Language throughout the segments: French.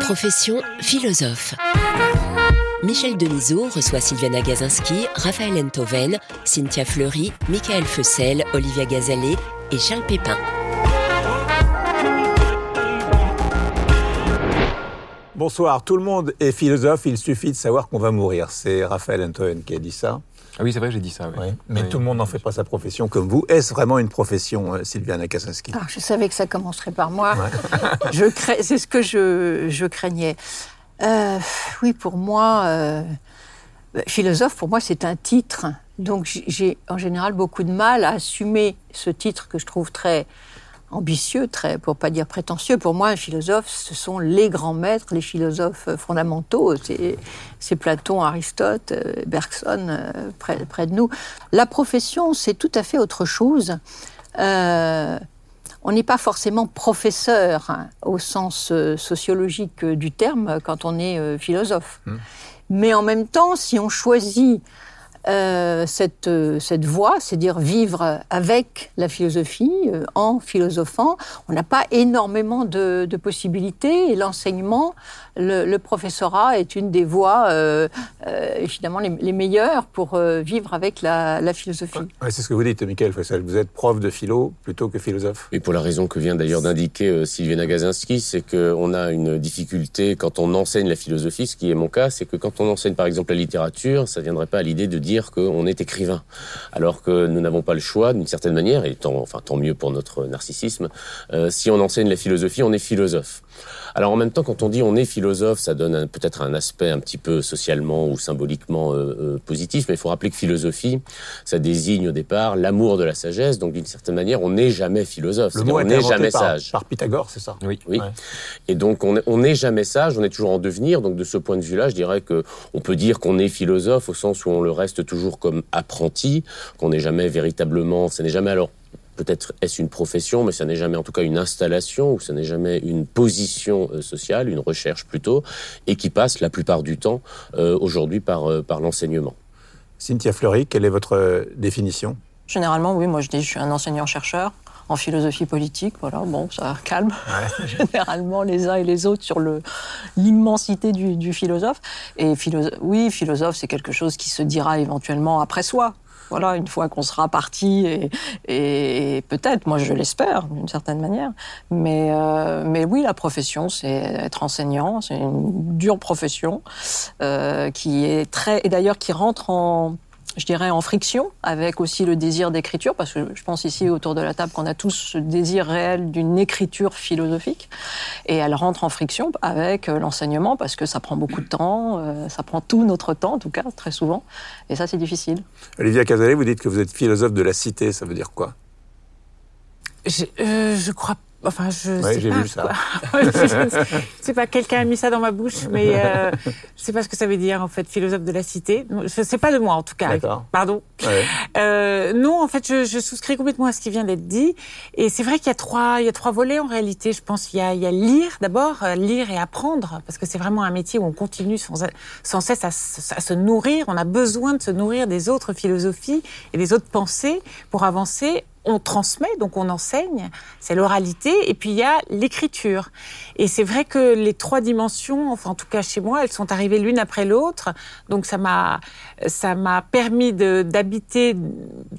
Profession philosophe. Michel Denisot reçoit Sylviana Gazinski, Raphaël Enthoven, Cynthia Fleury, Michael Fessel, Olivia Gazalet et Charles Pépin. Bonsoir, tout le monde est philosophe, il suffit de savoir qu'on va mourir. C'est Raphaël Antoine qui a dit ça. Ah oui, c'est vrai, j'ai dit ça. Mais Oui. tout le monde n'en fait pas sa profession comme vous. Est-ce vraiment une profession, euh, Sylviana Kaczynski Ah, je savais que ça commencerait par moi. Je cra- C'est ce que je, je craignais. Euh, oui, pour moi, euh, philosophe, pour moi, c'est un titre. Donc j'ai en général beaucoup de mal à assumer ce titre que je trouve très ambitieux, très, pour pas dire prétentieux. Pour moi, un philosophe, ce sont les grands maîtres, les philosophes fondamentaux. C'est Platon, Aristote, euh, Bergson, euh, près, près de nous. La profession, c'est tout à fait autre chose. Euh, on n'est pas forcément professeur hein, au sens sociologique du terme quand on est philosophe. Mais en même temps, si on choisit euh, cette, euh, cette voie, c'est-à-dire vivre avec la philosophie, euh, en philosophant, on n'a pas énormément de, de possibilités et l'enseignement, le, le professorat est une des voies euh, euh, évidemment les, les meilleures pour euh, vivre avec la, la philosophie. Ouais, C'est ce que vous dites, Michael Fessel. Vous êtes prof de philo plutôt que philosophe. Et pour la raison que vient d'ailleurs d'indiquer euh, Sylviana Gazinski, c'est qu'on a une difficulté quand on enseigne la philosophie, ce qui est mon cas, c'est que quand on enseigne par exemple la littérature, ça ne viendrait pas à l'idée de dire qu'on est écrivain. Alors que nous n'avons pas le choix, d'une certaine manière, et tant, enfin, tant mieux pour notre narcissisme, euh, si on enseigne la philosophie, on est philosophe. Alors en même temps, quand on dit on est philosophe, ça donne peut-être un aspect un petit peu socialement ou symboliquement euh, euh, positif, mais il faut rappeler que philosophie, ça désigne au départ l'amour de la sagesse. Donc d'une certaine manière, on n'est jamais philosophe. Le mot on n'est jamais par, sage. par Pythagore, c'est ça? Oui. Oui. Ouais. Et donc on n'est jamais sage, on est toujours en devenir. Donc de ce point de vue-là, je dirais que on peut dire qu'on est philosophe au sens où on le reste toujours comme apprenti, qu'on n'est jamais véritablement, ce n'est jamais alors peut-être est-ce une profession, mais ça n'est jamais en tout cas une installation ou ça n'est jamais une position euh, sociale, une recherche plutôt, et qui passe la plupart du temps euh, aujourd'hui par euh, par l'enseignement. Cynthia Fleury, quelle est votre définition? Généralement, oui, moi je dis je suis un enseignant-chercheur en philosophie politique, voilà, bon, ça calme généralement les uns et les autres sur l'immensité du, du philosophe. Et philo- oui, philosophe, c'est quelque chose qui se dira éventuellement après soi. Voilà, une fois qu'on sera parti, et, peut-être, moi je l'espère, d'une certaine manière. Mais, euh, mais oui, la profession, c'est être enseignant, c'est une dure profession euh, qui est très, et d'ailleurs qui rentre en, je dirais, en friction avec aussi le désir d'écriture, parce que je pense ici autour de la table qu'on a tous ce désir réel d'une écriture philosophique, et elle rentre en friction avec euh, l'enseignement, parce que ça prend beaucoup de temps, euh, ça prend tout notre temps, en tout cas, très souvent, et ça c'est difficile. Olivia Cazalet, vous dites que vous êtes philosophe de la cité, ça veut dire quoi? Je, euh, je crois. Enfin, je Ouais, sais j'ai pas. vu ça. je, sais pas, quelqu'un a mis ça dans ma bouche, mais euh, je sais pas ce que ça veut dire, en fait, philosophe de la cité. Je sais pas de moi, en tout cas. D'accord. Pardon. Ouais. Euh, non, en fait, je, je souscris complètement à ce qui vient d'être dit. Et c'est vrai qu'il y a trois, il y a trois volets en réalité. Je pense qu'il y a, il y a lire d'abord, euh, lire et apprendre, parce que c'est vraiment un métier où on continue sans, sans cesse à, se- à se nourrir. On a besoin de se nourrir des autres philosophies et des autres pensées pour avancer. On transmet, donc on enseigne. C'est l'oralité. Et puis il y a l'écriture. Et c'est vrai que les trois dimensions, enfin en tout cas chez moi, elles sont arrivées l'une après l'autre. Donc ça m'a, ça m'a permis d'habiter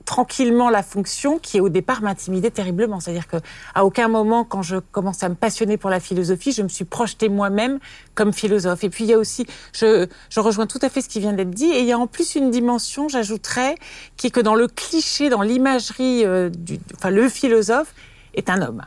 tranquillement la fonction qui au départ m'intimidait terriblement. C'est-à-dire que à aucun moment, quand je commence à me passionner pour la philosophie, je me suis projetée moi-même comme philosophe. Et puis il y a aussi, je, je rejoins tout à fait ce qui vient d'être dit. Et il y a en plus une dimension, j'ajouterais, qui est que dans le cliché, dans l'imagerie, euh, du, enfin le philosophe est un homme.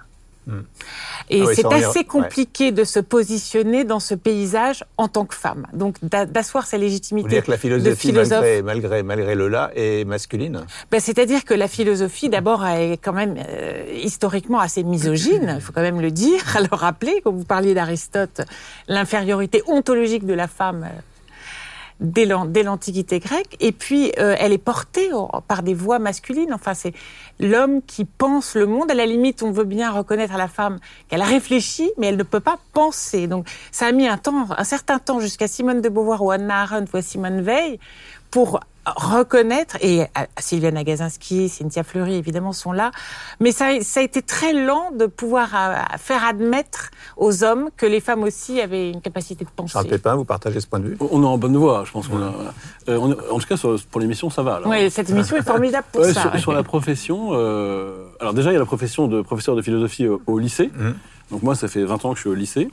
Et Ah oui, c'est assez ouais. compliqué de se positionner dans ce paysage en tant que femme. Donc d'a- d'asseoir sa légitimité dire que la de philosophie, philosophe. malgré, malgré, malgré le là, est masculine? Ben, C'est-à-dire que la philosophie, d'abord, est quand même euh, historiquement assez misogyne, il faut quand même le dire, le rappeler, quand vous parliez d'Aristote, l'infériorité ontologique de la femme euh, dès l'an- dès l'Antiquité grecque, et puis euh, elle est portée par des voix masculines, enfin c'est l'homme qui pense le monde, à la limite on veut bien reconnaître à la femme qu'elle réfléchit, mais elle ne peut pas penser. Donc ça a mis un temps, un certain temps jusqu'à Simone de Beauvoir ou Anna Arendt ou Simone Veil pour reconnaître, et euh, Sylviane Agazinski, Cynthia Fleury évidemment sont là, mais ça, a- ça a été très lent de pouvoir euh, faire admettre aux hommes que les femmes aussi avaient une capacité de penser. Charles Pépin, vous partagez ce point de vue? On est en bonne voie, je pense qu'on a. euh, on en tout cas, sur- pour l'émission, ça va. Oui, cette émission est formidable pour Ouais, ça. sur, sur la profession, euh, alors déjà, il y a la profession de professeur de philosophie au, au lycée. Donc moi, ça fait 20 ans que je suis au lycée.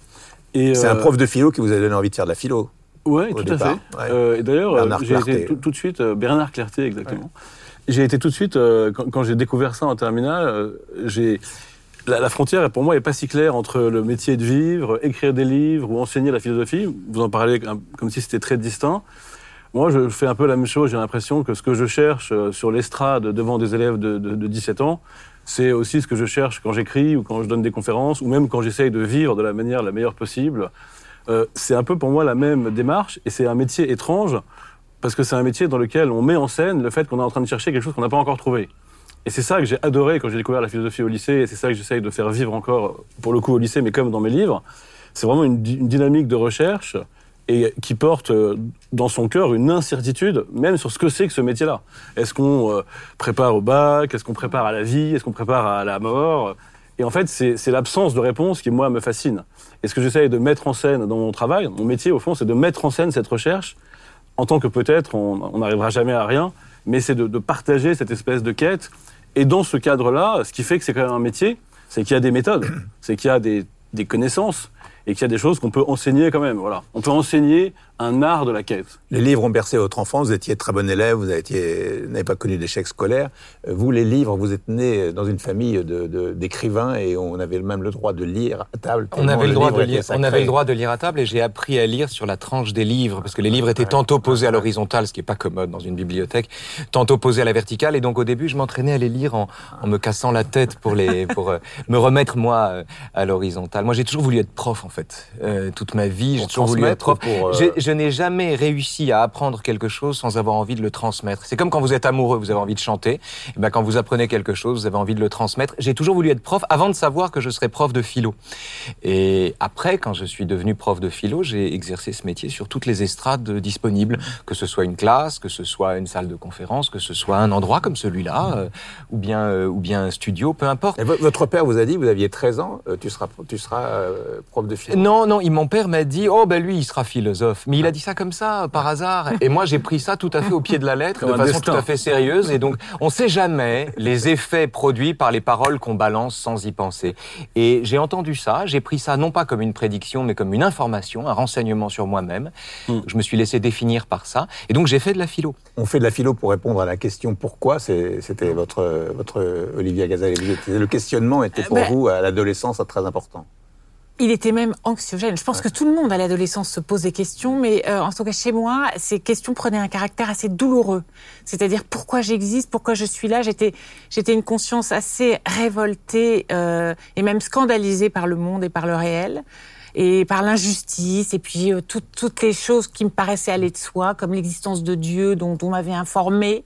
Et, C'est un prof de philo qui vous a donné envie de faire de la philo. Ouais, tout départ, à fait. ouais. Euh, et d'ailleurs, euh, Bernard j'ai été tout, tout de suite euh, Bernard Clerté, exactement. J'ai été tout de suite euh, quand, quand j'ai découvert ça en terminale, euh, j'ai la, la frontière pour moi est pas si claire entre le métier de vivre, écrire des livres ou enseigner la philosophie. Vous en parlez comme, si c'était très distinct. Moi, je fais un peu la même chose. J'ai l'impression que ce que je cherche euh, sur l'estrade devant des élèves de, de, de 17 ans, c'est aussi ce que je cherche quand j'écris ou quand je donne des conférences ou même quand j'essaye de vivre de la manière la meilleure possible. Euh, c'est un peu pour moi la même démarche et c'est un métier étrange parce que c'est un métier dans lequel on met en scène le fait qu'on est en train de chercher quelque chose qu'on n'a pas encore trouvé. Et c'est ça que j'ai adoré quand j'ai découvert la philosophie au lycée et c'est ça que j'essaye de faire vivre encore pour le coup au lycée mais comme dans mes livres. C'est vraiment une, une dynamique de recherche et qui porte euh, dans son cœur une incertitude même sur ce que c'est que ce métier-là. Est-ce qu'on euh, prépare au bac? Est-ce qu'on prépare à la vie? Est-ce qu'on prépare à la mort? Et en fait, c'est l'absence de réponse qui, moi, me fascine. Et ce que j'essaye de mettre en scène dans mon travail, mon métier, au fond, c'est de mettre en scène cette recherche en tant que peut-être on n'arrivera jamais à rien, mais c'est de, partager cette espèce de quête. Et dans ce cadre-là, ce qui fait que c'est quand même un métier, c'est qu'il y a des méthodes, c'est qu'il y a des connaissances et qu'il y a des choses qu'on peut enseigner quand même. Voilà, on peut enseigner un art de la quête. Les livres ont bercé votre enfance, vous étiez très bon élève, vous n'avez pas connu d'échec scolaire. Euh, Vous, les livres, vous êtes né dans une famille de- de- d'écrivains et on avait même le droit de lire à table. On avait, le droit livre de lire, on avait le droit de lire à table et j'ai appris à lire sur la tranche des livres parce que les livres étaient tantôt posés à l'horizontale, ce qui est pas commode dans une bibliothèque, tantôt posés à la verticale et donc au début je m'entraînais à les lire en, en me cassant la tête pour les pour euh, me remettre moi euh, à l'horizontale. Moi j'ai toujours voulu être prof en fait, Euh, toute ma vie j'ai toujours voulu être prof. pour, euh, Je n'ai jamais réussi à apprendre quelque chose sans avoir envie de le transmettre. C'est comme quand vous êtes amoureux, vous avez envie de chanter. Et ben quand vous apprenez quelque chose, vous avez envie de le transmettre. J'ai toujours voulu être prof avant de savoir que je serais prof de philo. Et après, quand je suis devenu prof de philo, j'ai exercé ce métier sur toutes les estrades disponibles, que ce soit une classe, que ce soit une salle de conférence, que ce soit un endroit comme celui-là, euh, ou bien ou bien un studio, peu importe. Et votre père vous a dit, vous aviez 13 ans, tu seras, tu seras prof de philo. Non, non, il- mon père m'a dit, oh ben lui, il sera philosophe. Mais il a dit ça comme ça, par hasard. Et moi, j'ai pris ça tout à fait au pied de la lettre, Comme de façon destin. tout à fait sérieuse. Et donc, on sait jamais les effets produits par les paroles qu'on balance sans y penser. Et j'ai entendu ça, j'ai pris ça non pas comme une prédiction, mais comme une information, un renseignement sur moi-même. Hmm. Je me suis laissé définir par ça. Et donc, j'ai fait de la philo. On fait de la philo pour répondre à la question pourquoi? C'était votre, votre Olivia Gazelle. Vous étiez- Le questionnement était pour ben- vous à l'adolescence très important. Il était même anxiogène. Je pense que tout le monde à l'adolescence se pose des questions, mais euh, en tout cas chez moi, ces questions prenaient un caractère assez douloureux. C'est-à-dire pourquoi j'existe, pourquoi je suis là? J'étais, j'étais une conscience assez révoltée euh, et même scandalisée par le monde et par le réel et par l'injustice et puis euh, toutes toutes les choses qui me paraissaient aller de soi, comme l'existence de Dieu dont on m'avait informé.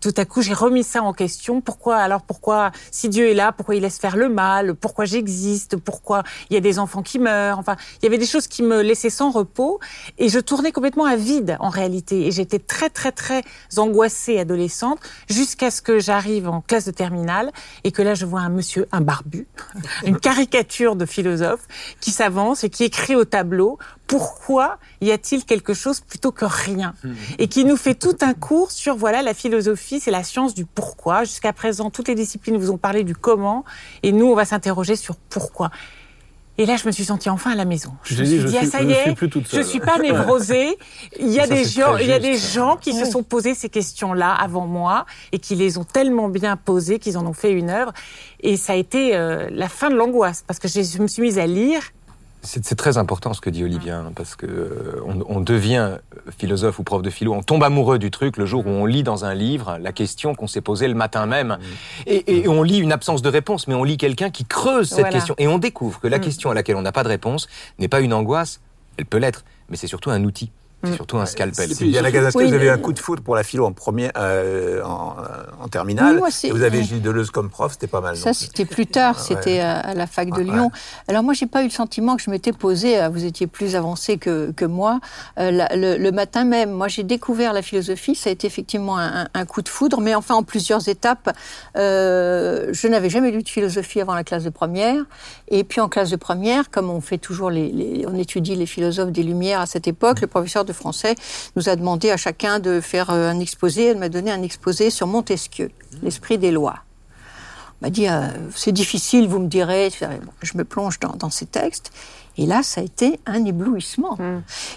Tout à coup, j'ai remis ça en question. Pourquoi alors Pourquoi si Dieu est là, pourquoi il laisse faire le mal? Pourquoi j'existe? Pourquoi il y a des enfants qui meurent? Enfin, il y avait des choses qui me laissaient sans repos et je tournais complètement à vide en réalité. Et j'étais très très très angoissée adolescente jusqu'à ce que j'arrive en classe de terminale et que là je vois un monsieur, un barbu, une caricature de philosophe qui s'avance qui écrit au tableau pourquoi y a-t-il quelque chose plutôt que rien et qui nous fait tout un cours sur voilà la philosophie c'est la science du pourquoi jusqu'à présent toutes les disciplines vous ont parlé du comment et nous on va s'interroger sur pourquoi Et là, je me suis sentie enfin à la maison. Je me suis dit, je ah, suis- ça y ne est, suis plus toute je seule. suis pas névrosée. Il y a Ça, des gens, il y a des gens qui se sont posés ces questions-là avant moi et qui les ont tellement bien posées qu'ils en ont fait une œuvre. Et ça a été euh, la fin de l'angoisse parce que je me suis mise à lire. C'est très important ce que dit Olivia, hein, parce que euh, on, on devient philosophe ou prof de philo, on tombe amoureux du truc le jour où on lit dans un livre la question qu'on s'est posée le matin même, et, et on lit une absence de réponse, mais on lit quelqu'un qui creuse cette Voilà. question, et on découvre que la question à laquelle on n'a pas de réponse n'est pas une angoisse, elle peut l'être, mais c'est surtout un outil, c'est surtout un scalpel. Sylviana Gazaski, Oui, vous avez eu un coup de foudre pour la philo en premier, euh, en, en terminale. Oui, moi, c'est- et vous avez. Gilles Deleuze comme prof, c'était pas mal. Ça, c'était plus tard, c'était ouais. à, la fac de Lyon. ouais. Alors moi, j'ai pas eu le sentiment que je m'étais posé, euh, vous étiez plus avancé que, que moi, euh, la- le, le matin même. Moi, j'ai découvert la philosophie, ça a été effectivement un, un coup de foudre, mais enfin en plusieurs étapes. Euh, je n'avais jamais lu de philosophie avant la classe de première, et puis en classe de première, comme on fait toujours les, les- on étudie les philosophes des Lumières à cette époque, le professeur de français nous a demandé à chacun de faire euh, un exposé. Elle m'a donné un exposé sur Montesquieu, l'esprit des lois m'a dit euh, c'est difficile, vous me direz. Je me plonge dans, dans ces textes. Et là, ça a été un éblouissement.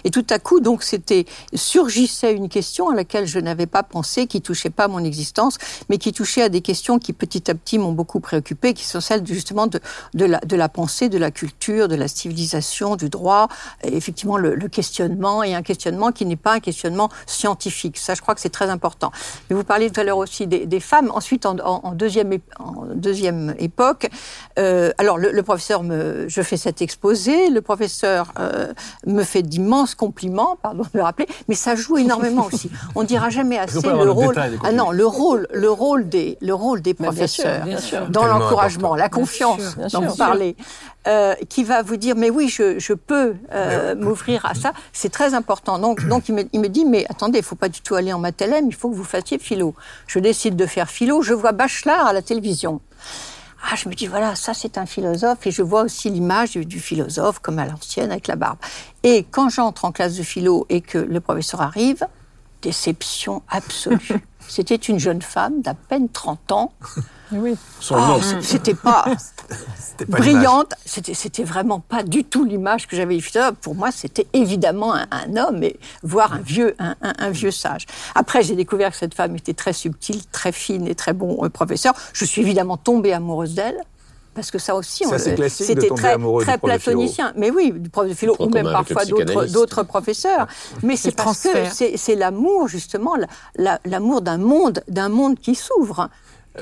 Et tout à coup, donc, c'était surgissait une question à laquelle je n'avais pas pensé, qui touchait pas mon existence, mais qui touchait à des questions qui petit à petit m'ont beaucoup préoccupé, qui sont celles justement de, de, la, de la pensée, de la culture, de la civilisation, du droit, et effectivement le, le questionnement, et un questionnement qui n'est pas un questionnement scientifique. Ça, je crois que c'est très important. Mais vous parliez tout à l'heure aussi des, des femmes. Ensuite, en, en, en deuxième, en deuxième époque, euh, alors le, le professeur me, je fais cet exposé, le professeur euh, me fait d'immenses compliments, pardon de le rappeler, mais ça joue énormément aussi. On dira jamais assez le le rôle. Ah non, le rôle, le rôle des, le rôle des Mais bien sûr, professeurs bien sûr. dans l'encouragement, important. la confiance sûr, bien dont vous parlez, euh, qui va vous dire mais oui, je, je peux euh, m'ouvrir à ça. C'est très important. Donc, donc il, me, il me dit mais attendez, il faut pas du tout aller en mathelem, il faut que vous fassiez philo. Je décide de faire philo. Je vois Bachelard à la télévision. Ah, je me dis, voilà, ça c'est un philosophe, et je vois aussi l'image du, du philosophe comme à l'ancienne avec la barbe. Et quand j'entre en classe de philo et que le professeur arrive, déception absolue. C'était une jeune femme d'à peine 30 ans. Oui. Son Ah, c'était pas brillante, c'était vraiment pas du tout l'image que j'avais. Pour moi, c'était évidemment un, un homme, et voire un vieux, un, un- un vieux sage. Après, j'ai découvert que cette femme était très subtile, très fine et très bon euh, professeur. Je suis évidemment tombée amoureuse d'elle. Parce que ça aussi, c'était très, très platonicien. Mais oui, du prof de philo, ou même parfois d'autres professeurs. Mais c'est parce que transfert. c'est c'est l'amour, justement, la- la- l'amour d'un monde, d'un monde qui s'ouvre.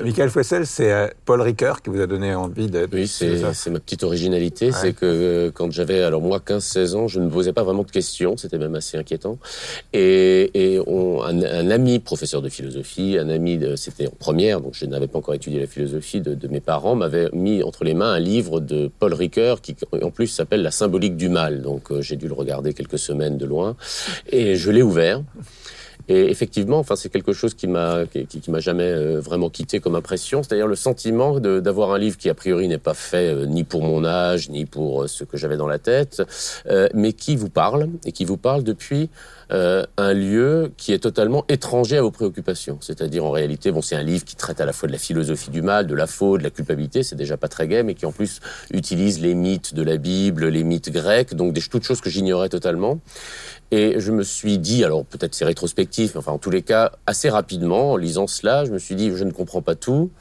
Michael Fessel, c'est euh, Paul Ricoeur qui vous a donné envie de. Oui, c'est ma petite originalité. C'est que euh, quand j'avais, alors moi, 15-16 ans, je ne posais pas vraiment de questions. C'était même assez inquiétant. Et, et on, un, un ami, professeur de philosophie, un ami, de- c'était en première, donc je n'avais pas encore étudié la philosophie de, de mes parents, m'avait mis entre les mains un livre de Paul Ricoeur qui, en plus, s'appelle La symbolique du mal. Donc euh, j'ai dû le regarder quelques semaines de loin. Et je l'ai ouvert. Et effectivement, enfin, c'est quelque chose qui m'a qui, qui m'a jamais euh, vraiment quitté comme impression, c'est-à-dire le sentiment d'avoir un livre qui a priori n'est pas fait euh, ni pour mon âge ni pour euh, ce que j'avais dans la tête, euh, mais qui vous parle et qui vous parle depuis euh, un lieu qui est totalement étranger à vos préoccupations. C'est-à-dire en réalité, bon, c'est un livre qui traite à la fois de la philosophie du mal, de la faute, de la culpabilité, c'est déjà pas très gai, mais qui en plus utilise les mythes de la Bible, les mythes grecs, donc des toutes choses que j'ignorais totalement. Et je me suis dit, alors peut-être c'est rétrospectif, mais enfin en tous les cas, assez rapidement, en lisant cela, je me suis dit, je ne comprends pas tout,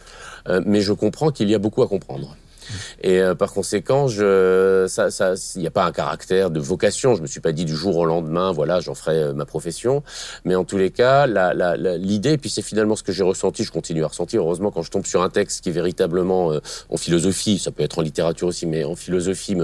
euh, mais je comprends qu'il y a beaucoup à comprendre. Et euh, par conséquent, je, ça, ça, il n'y a pas un caractère de vocation. Je me suis pas dit du jour au lendemain, voilà, j'en ferai euh, ma profession. Mais en tous les cas, l'idée, puis c'est finalement ce que j'ai ressenti, je continue à ressentir. Heureusement, quand je tombe sur un texte qui est véritablement euh, en philosophie, ça peut être en littérature aussi, mais en philosophie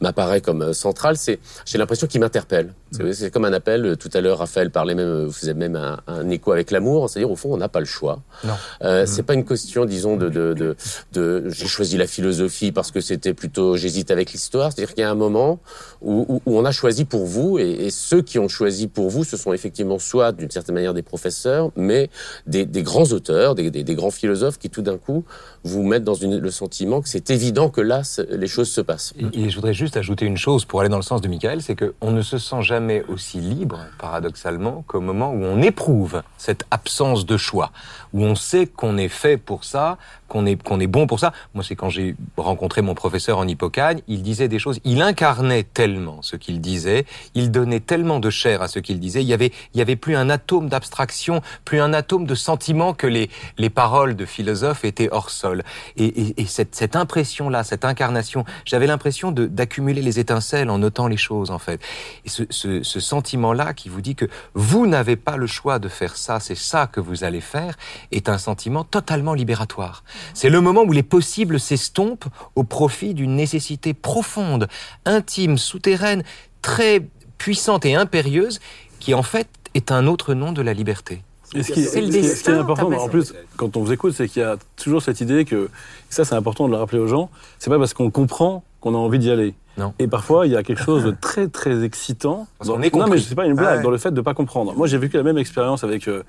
m'apparaît comme euh, central. C'est, j'ai l'impression qu'il m'interpelle. C'est, comme un appel. Euh, Tout à l'heure, Raphaël parlait même, euh, vous faisait même un, un écho avec l'amour. C'est-à-dire au fond, on n'a pas le choix. Non. Euh, C'est pas une question, disons, de, de, de, de j'ai choisi la philosophie parce que c'était plutôt j'hésite avec l'histoire. C'est-à-dire qu'il y a un moment où, où, où on a choisi pour vous et, et ceux qui ont choisi pour vous, ce sont effectivement soit d'une certaine manière des professeurs, mais des, des grands auteurs, des, des, des grands philosophes qui tout d'un coup vous mettent dans une, le sentiment que c'est évident que là les choses se passent. Et, et je voudrais juste ajouter une chose pour aller dans le sens de Michael, c'est qu'on ne se sent jamais jamais aussi libre, paradoxalement, qu'au moment où on éprouve cette absence de choix, où on sait qu'on est fait pour ça, qu'on est, qu'on est bon pour ça. Moi, c'est quand j'ai rencontré mon professeur en Hippocagne, il disait des choses, il incarnait tellement ce qu'il disait, il donnait tellement de chair à ce qu'il disait, il y avait, il y avait plus un atome d'abstraction, plus un atome de sentiment que les, les paroles de philosophes étaient hors sol. Et, et, et cette, cette impression-là, cette incarnation, j'avais l'impression d'accumuler les étincelles en notant les choses, en fait. Et ce, ce, ce sentiment-là qui vous dit que vous n'avez pas le choix de faire ça, c'est ça que vous allez faire, est un sentiment totalement libératoire. C'est le moment où les possibles s'estompent au profit d'une nécessité profonde, intime, souterraine, très puissante et impérieuse, qui en fait est un autre nom de la liberté. Et ce qui, C'est le ce qui- ce qui est destin, important, t'as en plus, quand on vous écoute, c'est qu'il y a toujours cette idée que, ça c'est important de le rappeler aux gens, c'est pas parce qu'on comprend qu'on a envie d'y aller. Non. Et parfois, il y a quelque chose de très très excitant. Parce dans- qu'on est non, mais c'est pas une blague, Ouais. dans le fait de pas comprendre. Moi, j'ai vécu la même expérience avec euh,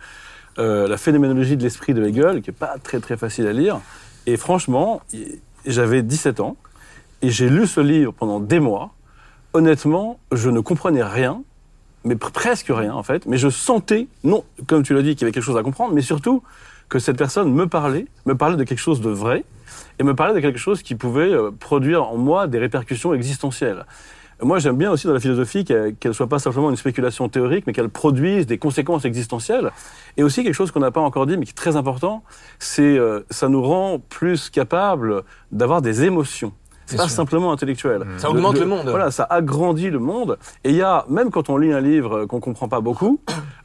euh, la phénoménologie de l'esprit de Hegel, qui est pas très très facile à lire. Et franchement, j'avais 17 ans et j'ai lu ce livre pendant des mois. Honnêtement, je ne comprenais rien, mais pr- presque rien en fait. Mais je sentais, non, comme tu l'as dit, qu'il y avait quelque chose à comprendre, mais surtout que cette personne me parlait, me parlait de quelque chose de vrai, et me parlait de quelque chose qui pouvait euh, produire en moi des répercussions existentielles. Moi, j'aime bien aussi dans la philosophie qu'elle ne soit pas simplement une spéculation théorique, mais qu'elle produise des conséquences existentielles. Et aussi quelque chose qu'on n'a pas encore dit, mais qui est très important, c'est euh, ça nous rend plus capables d'avoir des émotions. C'est pas sûr. simplement intellectuel. Ça augmente le monde. Voilà, ça agrandit le monde. Et il y a, même quand on lit un livre euh, qu'on comprend pas beaucoup,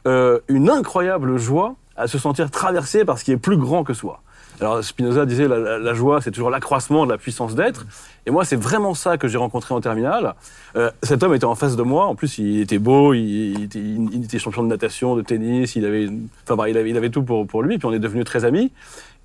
euh, une incroyable joie à se sentir traversé par ce qui est plus grand que soi. Alors Spinoza disait la, la- la joie, c'est toujours l'accroissement de la puissance d'être. Et moi, c'est vraiment ça que j'ai rencontré en terminale. Euh, cet homme était en face de moi. En plus, il était beau. Il, il était, il- il était champion de natation, de tennis. Il avait, enfin, bah, il avait, il avait tout pour, pour lui. Puis on est devenus très amis.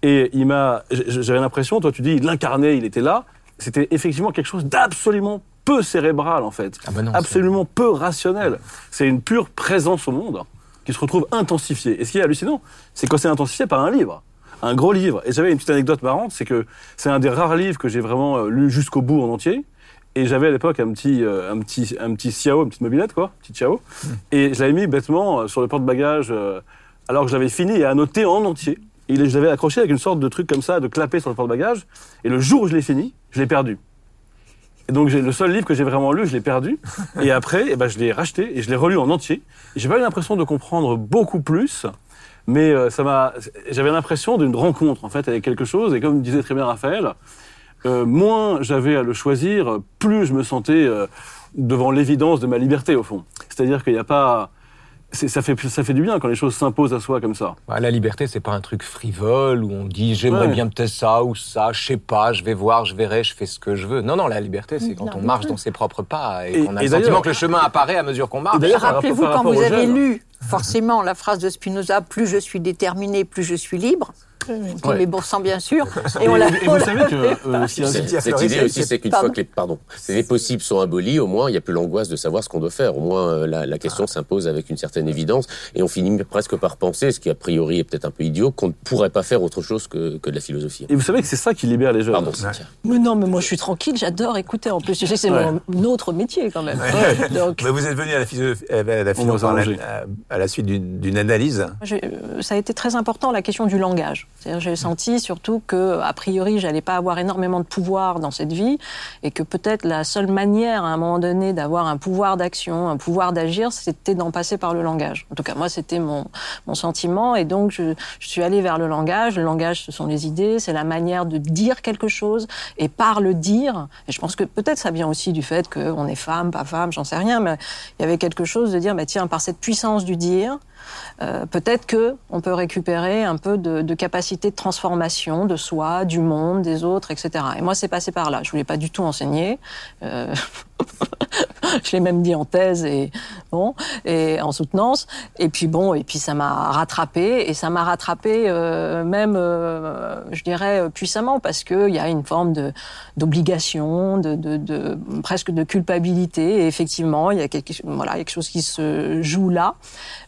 Et il m'a, j'avais l'impression, toi tu dis, il l'incarnait, il était là. C'était effectivement quelque chose d'absolument peu cérébral en fait, Ah bah non, absolument peu rationnel. C'est une pure présence au monde qui se retrouve intensifiée. Et ce qui est hallucinant, c'est que c'est intensifié par un livre, un gros livre. Et j'avais une petite anecdote marrante, c'est que c'est un des rares livres que j'ai vraiment euh, lu jusqu'au bout en entier. Et j'avais à l'époque un petit, euh, un petit, un petit Xiao, une petite mobilette quoi, petit Xiao. Et je l'avais mis bêtement euh, sur le porte-bagages alors que je l'avais fini et annoté en entier. Et je l'avais accroché avec une sorte de truc comme ça, de clapper sur le porte-bagages. Et le jour où je l'ai fini, je l'ai perdu. Et donc le seul livre que j'ai vraiment lu, je l'ai perdu. Et après, eh ben, je l'ai racheté et je l'ai relu en entier. J'ai pas eu l'impression de comprendre beaucoup plus, mais euh, ça m'a. J'avais l'impression d'une rencontre en fait avec quelque chose. Et comme disait très bien Raphaël, euh, moins j'avais à le choisir, plus je me sentais euh, devant l'évidence de ma liberté au fond. C'est-à-dire qu'il n'y a pas. C'est- Ça fait, ça fait du bien quand les choses s'imposent à soi comme ça. Bah, la liberté, c'est pas un truc frivole où on dit j'aimerais Ouais. bien peut-être ça ou ça, je sais pas, je vais voir, je verrai, je fais ce que je veux. Non, non, la liberté, c'est quand on marche dans ses propres pas et, Et- qu'on a et le sentiment que le chemin apparaît à mesure qu'on marche. D'ailleurs, Rappelez-vous, quand vous avez jeunes. lu forcément la phrase de Spinoza, plus je suis déterminé, plus je suis libre, qui Ouais. sang bien sûr, et on l'a Et vous savez que euh, Cette, idée aussi, c'est qu'une fois que les, pardon, les possibles sont abolis, au moins, il n'y a plus l'angoisse de savoir ce qu'on doit faire. Au moins, euh, la, la question s'impose avec une certaine évidence. Et on finit presque par penser, ce qui a priori est peut-être un peu idiot, qu'on ne pourrait pas faire autre chose que, que de la philosophie. Et vous savez que c'est ça qui libère les jeunes. Pardon, Cynthia. Mais non, mais moi je suis tranquille, j'adore écouter. En plus, sais, c'est Ouais. mon autre métier quand même. Donc, Mais vous êtes venu à la philosophie, à la, à- la suite d'une analyse. euh, ça a été très important la question du langage. J'ai senti surtout que, a priori, j'allais pas avoir énormément de pouvoir dans cette vie, et que peut-être la seule manière, à un moment donné, d'avoir un pouvoir d'action, un pouvoir d'agir, c'était d'en passer par le langage. En tout cas, moi, c'était mon, mon sentiment, et donc je, je suis allée vers le langage. Le langage, ce sont les idées, c'est la manière de dire quelque chose, et par le dire, et je pense que peut-être ça vient aussi du fait qu'on est femme, pas femme, j'en sais rien, mais il y avait quelque chose de dire, bah, tiens, par cette puissance du dire, euh, peut-être que on peut récupérer un peu de, de capacité de transformation de soi, du monde, des autres, etc. Et moi, c'est passé par là. Je voulais pas du tout enseigner. Euh, je l'ai même dit en thèse et bon et en soutenance. Et puis bon, et puis ça m'a rattrapé et ça m'a rattrapé euh, même, euh, je dirais puissamment parce que il y a une forme de d'obligation, de, de, de presque de culpabilité. Et effectivement, il y a quelque voilà quelque chose qui se joue là.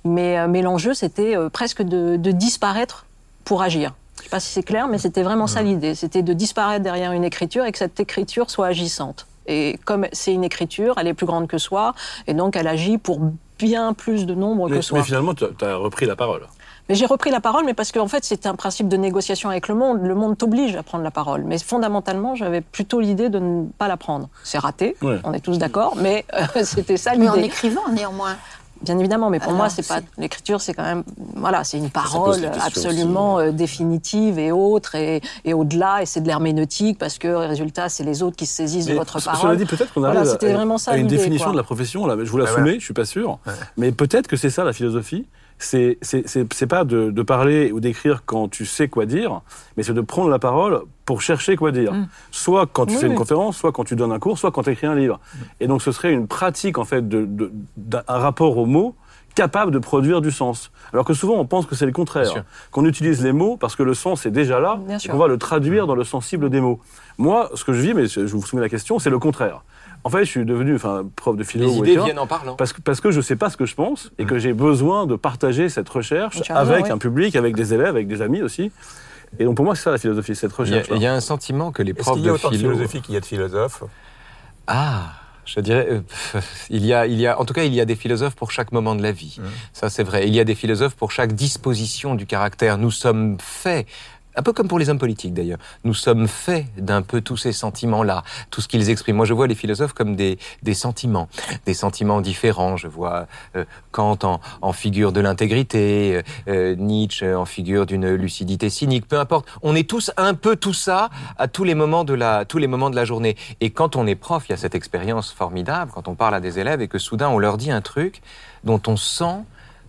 Mais euh, mais l'enjeu c'était presque de, de disparaître pour agir. Je sais pas si c'est clair, mais c'était vraiment ça l'idée. C'était de disparaître derrière une écriture et que cette écriture soit agissante. Et comme c'est une écriture, elle est plus grande que soi, et donc elle agit pour bien plus de nombre Mais, que soi. mais finalement, tu as repris la parole. Mais j'ai repris la parole, mais parce qu'en fait, c'est un principe de négociation avec le monde. Le monde t'oblige à prendre la parole. Mais fondamentalement, j'avais plutôt l'idée de ne pas la prendre. C'est raté, Ouais. on est tous d'accord, mais euh, c'était ça Mais en l'idée. écrivant, néanmoins. Bien évidemment, mais pour Alors, moi, c'est pas l'écriture, c'est quand même voilà, c'est une parole la absolument euh, définitive et autre et, et au-delà, et c'est de l'herméneutique parce que résultat, c'est les autres qui se saisissent de Mais votre parole. Cela dit, peut-être qu'on arrive à, vraiment ça à une définition quoi. de la profession. Là, je vous Ah, l'assumez, voilà. je suis pas sûr. Mais peut-être que c'est ça la philosophie. C'est pas de, de parler ou d'écrire quand tu sais quoi dire, mais c'est de prendre la parole pour chercher quoi dire. Soit quand tu Oui, fais une conférence, soit quand tu donnes un cours, soit quand tu écris un livre. Et donc ce serait une pratique en fait de, de- d'un rapport aux mots capable de produire du sens. Alors que souvent on pense que c'est le contraire, qu'on utilise les mots parce que le sens est déjà là et qu'on va le traduire dans le sensible des mots. Moi, ce que je vis, mais je vous soumets la question, c'est le contraire. En fait, je suis devenu enfin, prof de philo Les idées viennent en parlant. parce que, parce que je sais pas ce que je pense et que j'ai besoin de partager cette recherche raison, avec oui. un public, avec des élèves, avec des amis aussi. Et donc pour moi, c'est ça la philosophie, cette recherche. il y a un sentiment que les Est-ce profs qu'il y a de autant de philo... philosophie qu'il y a de philosophes? Ah, je dirais, euh, il y a, il y a, en tout cas, il y a des philosophes pour chaque moment de la vie. Ça, c'est vrai. Il y a des philosophes pour chaque disposition du caractère. Nous sommes faits. Un peu comme pour les hommes politiques d'ailleurs. Nous sommes faits d'un peu tous ces sentiments-là, tout ce qu'ils expriment. Moi, je vois les philosophes comme des, des sentiments, des sentiments différents. Je vois euh, Kant en, en figure de l'intégrité, euh, euh, Nietzsche en figure d'une lucidité cynique. Peu importe. On est tous un peu tout ça à tous les moments de la, tous les moments de la journée. Et quand on est prof, il y a cette expérience formidable quand on parle à des élèves et que soudain on leur dit un truc dont on sent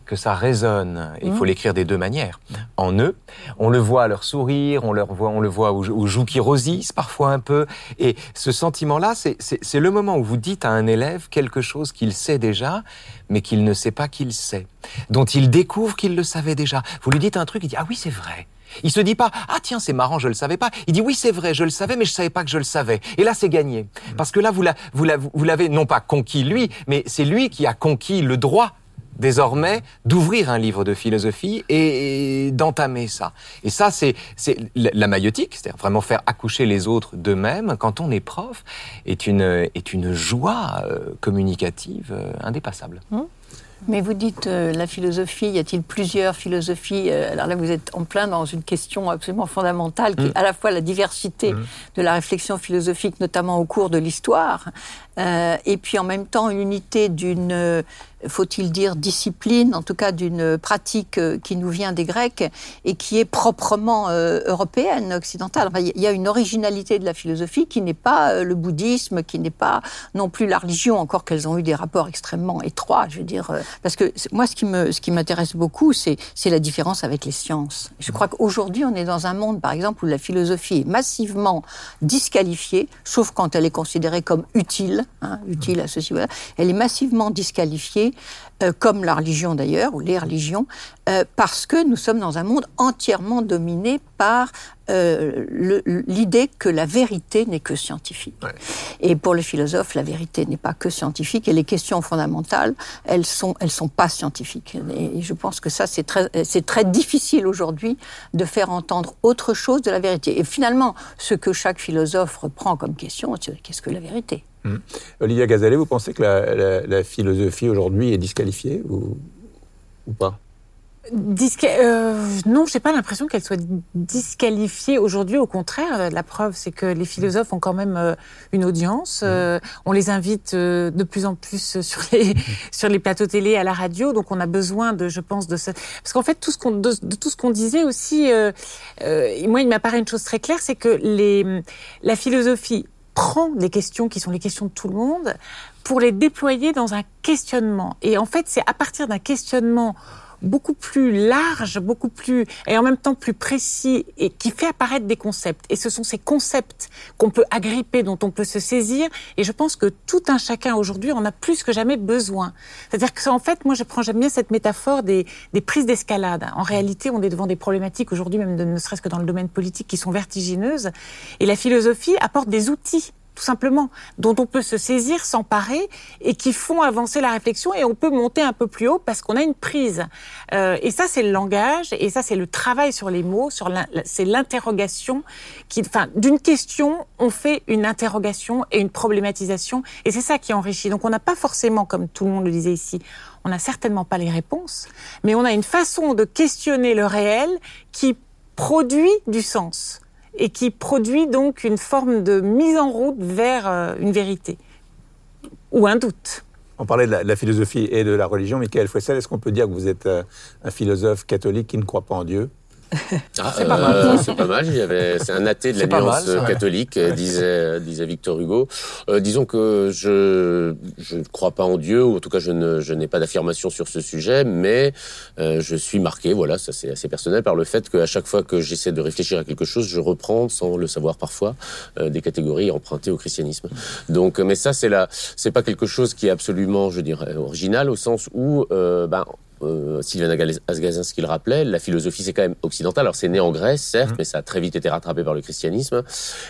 que ça résonne. Il faut l'écrire des deux manières. En eux, on le voit à leur sourire, on, leur voit, on le voit aux, aux joues qui rosissent parfois un peu. Et ce sentiment-là, c'est- le moment où vous dites à un élève quelque chose qu'il sait déjà, mais qu'il ne sait pas qu'il sait, dont il découvre qu'il le savait déjà. Vous lui dites un truc, il dit ah oui c'est vrai. Il se dit pas ah tiens c'est marrant je le savais pas. Il dit oui c'est vrai je le savais mais je savais pas que je le savais. Et là c'est gagné parce que là vous la- vous la- vous l'avez non pas conquis lui mais c'est lui qui a conquis le droit désormais d'ouvrir un livre de philosophie et, et d'entamer ça. Et ça, c'est la maïotique, c'est-à-dire vraiment faire accoucher les autres d'eux-mêmes quand on est prof, est une est une joie euh, communicative euh, indépassable. Mais vous dites euh, la philosophie, y a-t-il plusieurs philosophies Alors là, vous êtes en plein dans une question absolument fondamentale, qui est à la fois la diversité de la réflexion philosophique, notamment au cours de l'histoire, euh, et puis en même temps une unité d'une, euh, faut-il dire, discipline, en tout cas d'une pratique euh, qui nous vient des Grecs et qui est proprement euh, européenne, occidentale. Il y a une originalité de la philosophie qui n'est pas le bouddhisme, qui n'est pas non plus la religion, encore qu'elles ont eu des rapports extrêmement étroits, je veux dire. Parce que moi, ce qui me, ce qui m'intéresse beaucoup, c'est, c'est la différence avec les sciences. Je crois qu'aujourd'hui, on est dans un monde, par exemple, où la philosophie est massivement disqualifiée, sauf quand elle est considérée comme utile, hein, utile à ceci, voilà. Elle est massivement disqualifiée, euh, comme la religion d'ailleurs, ou les religions, euh, parce que nous sommes dans un monde entièrement dominé par euh, l'idée que la vérité n'est que scientifique. Et pour le philosophe, la vérité n'est pas que scientifique et les questions fondamentales, elles sont, elles sont pas scientifiques. Et je pense que ça, c'est très, c'est très difficile aujourd'hui de faire entendre autre chose de la vérité. Et finalement, ce que chaque philosophe reprend comme question, c'est qu'est-ce que la vérité? Olivia Gazalet, vous pensez que la, la- la philosophie aujourd'hui est disqualifiée? Ou, ou pas Disque- euh, non, j'ai pas l'impression qu'elle soit disqualifiée aujourd'hui. Au contraire, euh, la preuve, c'est que les philosophes ont quand même euh, une audience. euh, on les invite de plus en plus sur les sur les plateaux télé, à la radio. Donc, on a besoin de, je pense, de ce... parce qu'en fait, tout ce qu'on de, de tout ce qu'on disait aussi, euh, moi, il m'apparaît une chose très claire, c'est que les la philosophie prend les questions qui sont les questions de tout le monde pour les déployer dans un questionnement. Et en fait, c'est à partir d'un questionnement beaucoup plus large, beaucoup plus et en même temps plus précis et qui fait apparaître des concepts. Et ce sont ces concepts qu'on peut agripper, dont on peut se saisir. Et je pense que tout un chacun aujourd'hui en a plus que jamais besoin. C'est-à-dire que en fait, moi, je prends j'aime bien cette métaphore des, des prises d'escalade. En réalité, on est devant des problématiques aujourd'hui, même de, ne serait-ce que dans le domaine politique, qui sont vertigineuses. Et la philosophie apporte des outils tout simplement, dont on peut se saisir, s'emparer, et qui font avancer la réflexion, et on peut monter un peu plus haut parce qu'on a une prise. Euh, et ça, c'est le langage, et ça, c'est le travail sur les mots, sur c'est l'interrogation, qui, enfin, d'une question, on fait une interrogation et une problématisation, et c'est ça qui enrichit. Donc, on n'a pas forcément, comme tout le monde le disait ici, on n'a certainement pas les réponses, mais on a une façon de questionner le réel qui produit du sens et qui produit donc une forme de mise en route vers euh, une vérité ou un doute. On parlait de la, philosophie et de la religion. Michael Fouessel, est-ce qu'on peut dire que vous êtes euh, un philosophe catholique qui ne croit pas en Dieu? Ah, c'est pas, mal. c'est pas mal. C'est un athée de la nuance catholique, disait, disait Victor Hugo. Euh, disons que je je ne crois pas en Dieu, ou en tout cas je ne je n'ai pas d'affirmation sur ce sujet, mais euh, je suis marqué, voilà, ça c'est assez personnel, par le fait qu'à chaque fois que j'essaie de réfléchir à quelque chose, je reprends, sans le savoir parfois, euh, des catégories empruntées au christianisme. Donc, mais ça c'est là, c'est pas quelque chose qui est absolument, je dirais, original au sens où, ben, euh, Sylvain Agazinski le rappelait, la philosophie c'est quand même occidental. Alors c'est né en Grèce, certes, mmh. mais ça a très vite été rattrapé par le christianisme.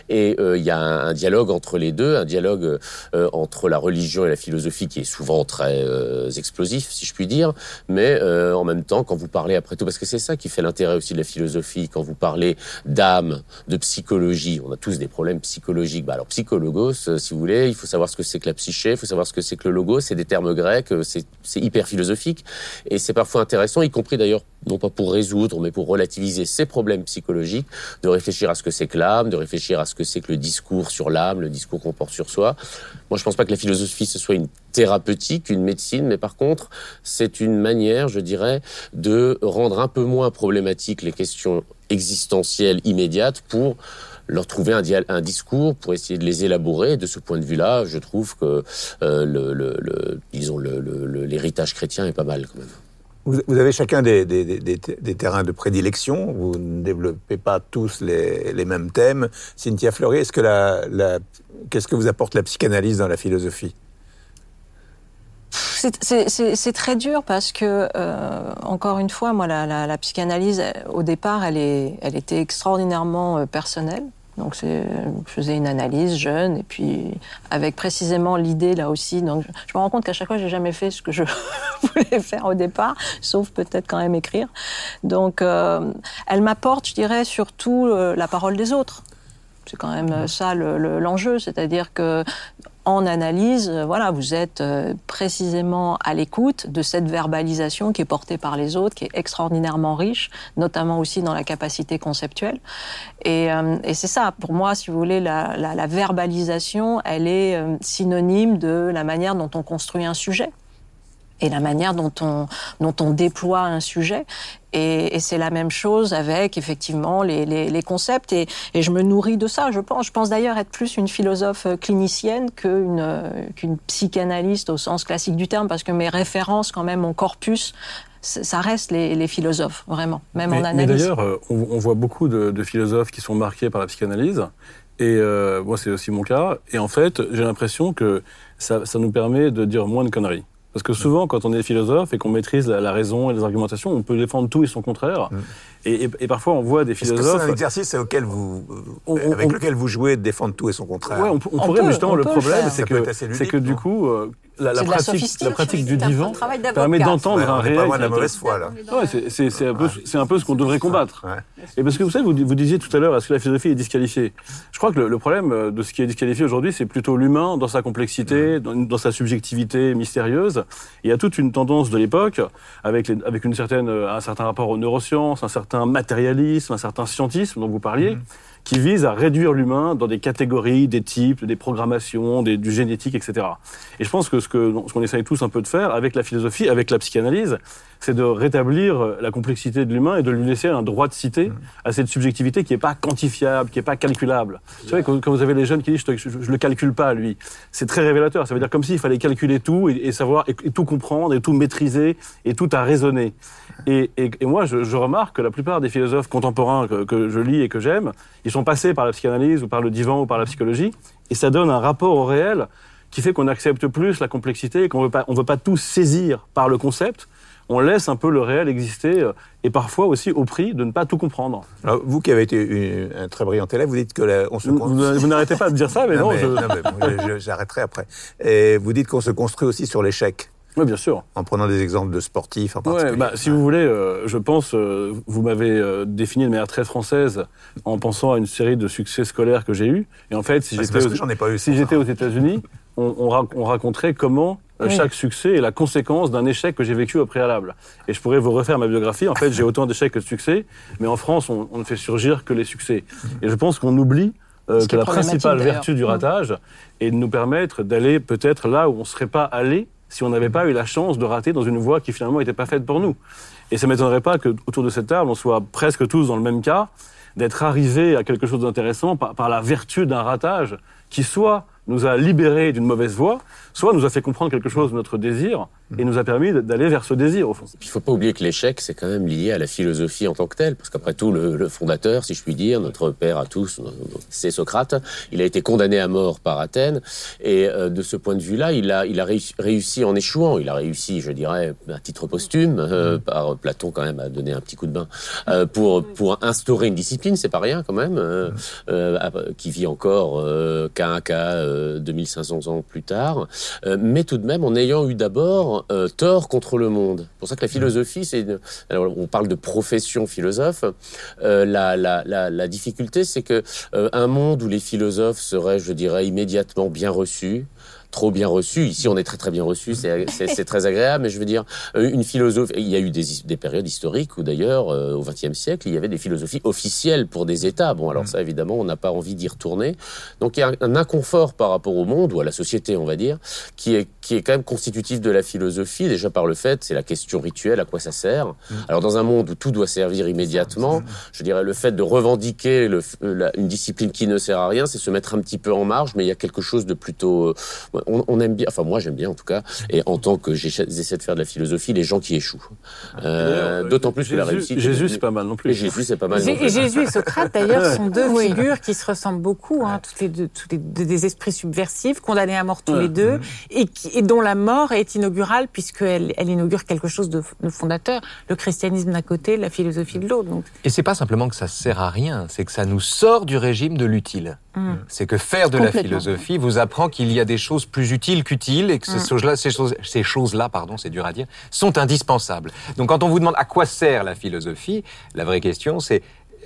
Et euh, il y a un, dialogue entre les deux, un dialogue euh, entre la religion et la philosophie qui est souvent très euh, explosif, si je puis dire. Mais en même temps, quand vous parlez après tout, parce que c'est ça qui fait l'intérêt aussi de la philosophie, quand vous parlez d'âme, de psychologie, on a tous des problèmes psychologiques. Bah, alors psychologos, si vous voulez, il faut savoir ce que c'est que la psyché, il faut savoir ce que c'est que le logo, c'est des termes grecs, c'est hyper philosophique. Et et c'est parfois intéressant, y compris d'ailleurs, non pas pour résoudre, mais pour relativiser ces problèmes psychologiques, de réfléchir à ce que c'est que l'âme, de réfléchir à ce que c'est que le discours sur l'âme, le discours qu'on porte sur soi. Moi, je pense pas que la philosophie, ce soit une thérapeutique, une médecine, mais par contre, c'est une manière, je dirais, de rendre un peu moins problématiques les questions existentielles immédiates pour leur trouver un, un, discours pour essayer de les élaborer. de ce point de vue-là, je trouve que euh, le, le, le, disons l'héritage chrétien est pas mal quand même. Vous, avez chacun des, des, des, terrains de prédilection. Vous ne développez pas tous les, les mêmes thèmes. Cynthia Fleury, qu'est-ce que vous apporte la psychanalyse dans la philosophie? C'est très dur parce que, euh, encore une fois, moi, la, la, la, psychanalyse, au départ, elle, est, elle était extraordinairement euh, personnelle. Donc je faisais une analyse jeune et puis avec précisément l'idée là aussi. Donc je me rends compte qu'à chaque fois j'ai jamais fait ce que je voulais faire au départ, sauf peut-être quand même écrire. Donc euh, elle m'apporte, je dirais, surtout euh, la parole des autres. C'est quand même ça l'enjeu, c'est-à-dire que en analyse, euh, voilà, vous êtes euh, précisément à l'écoute de cette verbalisation qui est portée par les autres, qui est extraordinairement riche, notamment aussi dans la capacité conceptuelle. Et, euh, c'est ça, pour moi, si vous voulez, la verbalisation, elle est synonyme de la manière dont on construit un sujet et la manière dont on, dont on déploie un sujet. Et, et c'est la même chose avec effectivement les, les, les concepts. Et, et, je me nourris de ça. Je pense, je pense d'ailleurs être plus une philosophe clinicienne qu'une qu'une psychanalyste au sens classique du terme, parce que mes références, quand même, mon corpus, ça reste les, les philosophes, vraiment, même en analyse. Mais d'ailleurs, euh, on, on, voit beaucoup de, de, philosophes qui sont marqués par la psychanalyse. Et euh, moi, c'est aussi mon cas. Et en fait, j'ai l'impression que ça, ça nous permet de dire moins de conneries. Parce que souvent, quand on est philosophe et qu'on maîtrise la, raison et les argumentations, on peut défendre tout et son contraire. Et, et, parfois, on voit des philosophes. C'est un exercice auquel vous, avec lequel vous jouez défendre tout et son contraire. Ouais, on, pourrait, mais justement, le problème, c'est que, c'est que du coup, euh, la, la pratique, la, pratique du divan permet d'entendre un réel. Pas de la mauvaise foi, là. Ouais, c'est un, peu, un peu ce qu'on devrait combattre. Et parce que vous savez, vous, vous disiez tout à l'heure, est-ce que la philosophie est disqualifiée? Je crois que le, problème euh, de ce qui est disqualifié aujourd'hui, c'est plutôt l'humain dans sa complexité, dans, dans, sa subjectivité mystérieuse. Il y a toute une tendance de l'époque, avec, avec une certaine, euh, un certain rapport aux neurosciences, un certain matérialisme, un certain scientisme dont vous parliez. Mmh qui vise à réduire l'humain dans des catégories, des types, des programmations, des, du génétique, etc. Et je pense que ce qu'on ce qu'on essaye tous un peu de faire avec la philosophie, avec la psychanalyse, c'est de rétablir la complexité de l'humain et de lui laisser un droit de citer à cette subjectivité qui n'est pas quantifiable, qui n'est pas calculable. Vous savez, quand, vous avez les jeunes qui disent je, ne le calcule pas, lui, c'est très révélateur. Ça veut dire comme s'il fallait calculer tout et, savoir et, tout comprendre et tout maîtriser et tout à raisonner. Et, et moi, je, je, remarque que la plupart des philosophes contemporains que, que je lis et que j'aime, ils sont passés par la psychanalyse ou par le divan ou par la psychologie, et ça donne un rapport au réel qui fait qu'on accepte plus la complexité et qu'on veut pas, on veut pas tout saisir par le concept, on laisse un peu le réel exister, euh, et parfois aussi au prix de ne pas tout comprendre. Alors, vous qui avez été une- un très brillant élève, vous dites que la- on se construit. vous- vous n'arrêtez pas de dire ça, mais non, mais- je... non, mais j'arrêterai après. Et vous dites qu'on se construit aussi sur l'échec, Oui, bien sûr. en prenant des exemples de sportifs en Ouais, particulier. bah, si vous voulez, euh, je pense, euh, vous m'avez euh, défini de manière très française en pensant à une série de succès scolaires que j'ai eus. Et en fait, si j'étais parce aux, que j'en ai pas eu. si j'étais aux États-Unis, on, on, ra- on raconterait comment euh, Oui. chaque succès est la conséquence d'un échec que j'ai vécu au préalable. Et je pourrais vous refaire ma biographie. En fait, j'ai autant d'échecs que de succès, mais en France, on, on ne fait surgir que les succès. Et je pense qu'on oublie euh, que la principale vertu du ratage est de nous permettre d'aller peut-être là où on ne serait pas allé si on n'avait pas eu la chance de rater dans une voie qui finalement n'était pas faite pour nous. Et ça m'étonnerait pas que autour de cette table, on soit presque tous dans le même cas, d'être arrivé à quelque chose d'intéressant par, par la vertu d'un ratage qui soit nous a libérés d'une mauvaise voie, soit nous a fait comprendre quelque chose de notre désir et nous a permis d'aller vers ce désir au fond. Puis il faut pas oublier que l'échec, c'est quand même lié à la philosophie en tant que telle, parce qu'après tout, le, le fondateur, si je puis dire, notre père à tous, c'est Socrate. Il a été condamné à mort par Athènes, et euh, de ce point de vue-là, il a, il a réussi, réussi en échouant. Il a réussi, je dirais, à titre posthume, euh, par Platon quand même a donné un petit coup de bain. Euh, pour pour instaurer une discipline, c'est pas rien quand même, euh, euh, qui vit encore euh, qu'un cas euh, 2500 ans plus tard, euh, mais tout de même en ayant eu d'abord euh, tort contre le monde. C'est pour ça que la philosophie, c'est une- alors on parle de profession philosophe. Euh, la, la, la, la difficulté, c'est que euh, un monde où les philosophes seraient, je dirais, immédiatement bien reçus. Trop bien reçus. Ici, on est très très bien reçus. C'est c'est- c'est très agréable. Mais je veux dire, euh, une philosophe. Il y a eu des, des périodes historiques où d'ailleurs, euh, au XXe siècle, il y avait des philosophies officielles pour des États. Bon, alors ça, évidemment, on n'a pas envie d'y retourner. Donc il y a un, un inconfort par rapport au monde ou à la société, on va dire, qui est qui est quand même constitutif de la philosophie. Déjà par le fait, c'est la question rituelle, à quoi ça sert. Alors dans un monde où tout doit servir immédiatement, je dirais le fait de revendiquer le, la- une discipline qui ne sert à rien, c'est se mettre un petit peu en marge, mais il y a quelque chose de plutôt. Euh, on, on aime bien, enfin moi j'aime bien en tout cas, et en tant que j'essaie de faire de la philosophie, les gens qui échouent. Euh, D'ailleurs, D'autant plus que la Jésus- réussite. Jésus, c'est pas mal non plus. Et Jésus, c'est pas mal. Jé- non plus. Et Jésus et Socrate, d'ailleurs, sont deux Oui. figures qui se ressemblent beaucoup, hein, toutes les deux, tous les deux des esprits subversifs, condamnés à mort tous Ouais. les deux, et, qui, et dont la mort est inaugurale puisqu'elle elle inaugure quelque chose de, de fondateur. Le christianisme d'un côté, la philosophie de l'autre. Donc, Et c'est pas simplement que ça sert à rien, c'est que ça nous sort du régime de l'utile. C'est que faire de la philosophie vous apprend qu'il y a des choses plus utiles qu'utiles et que ces choses-là, ces choses, ces choses-là, pardon, c'est dur à dire, sont indispensables. Donc quand on vous demande à quoi sert la philosophie, la vraie question c'est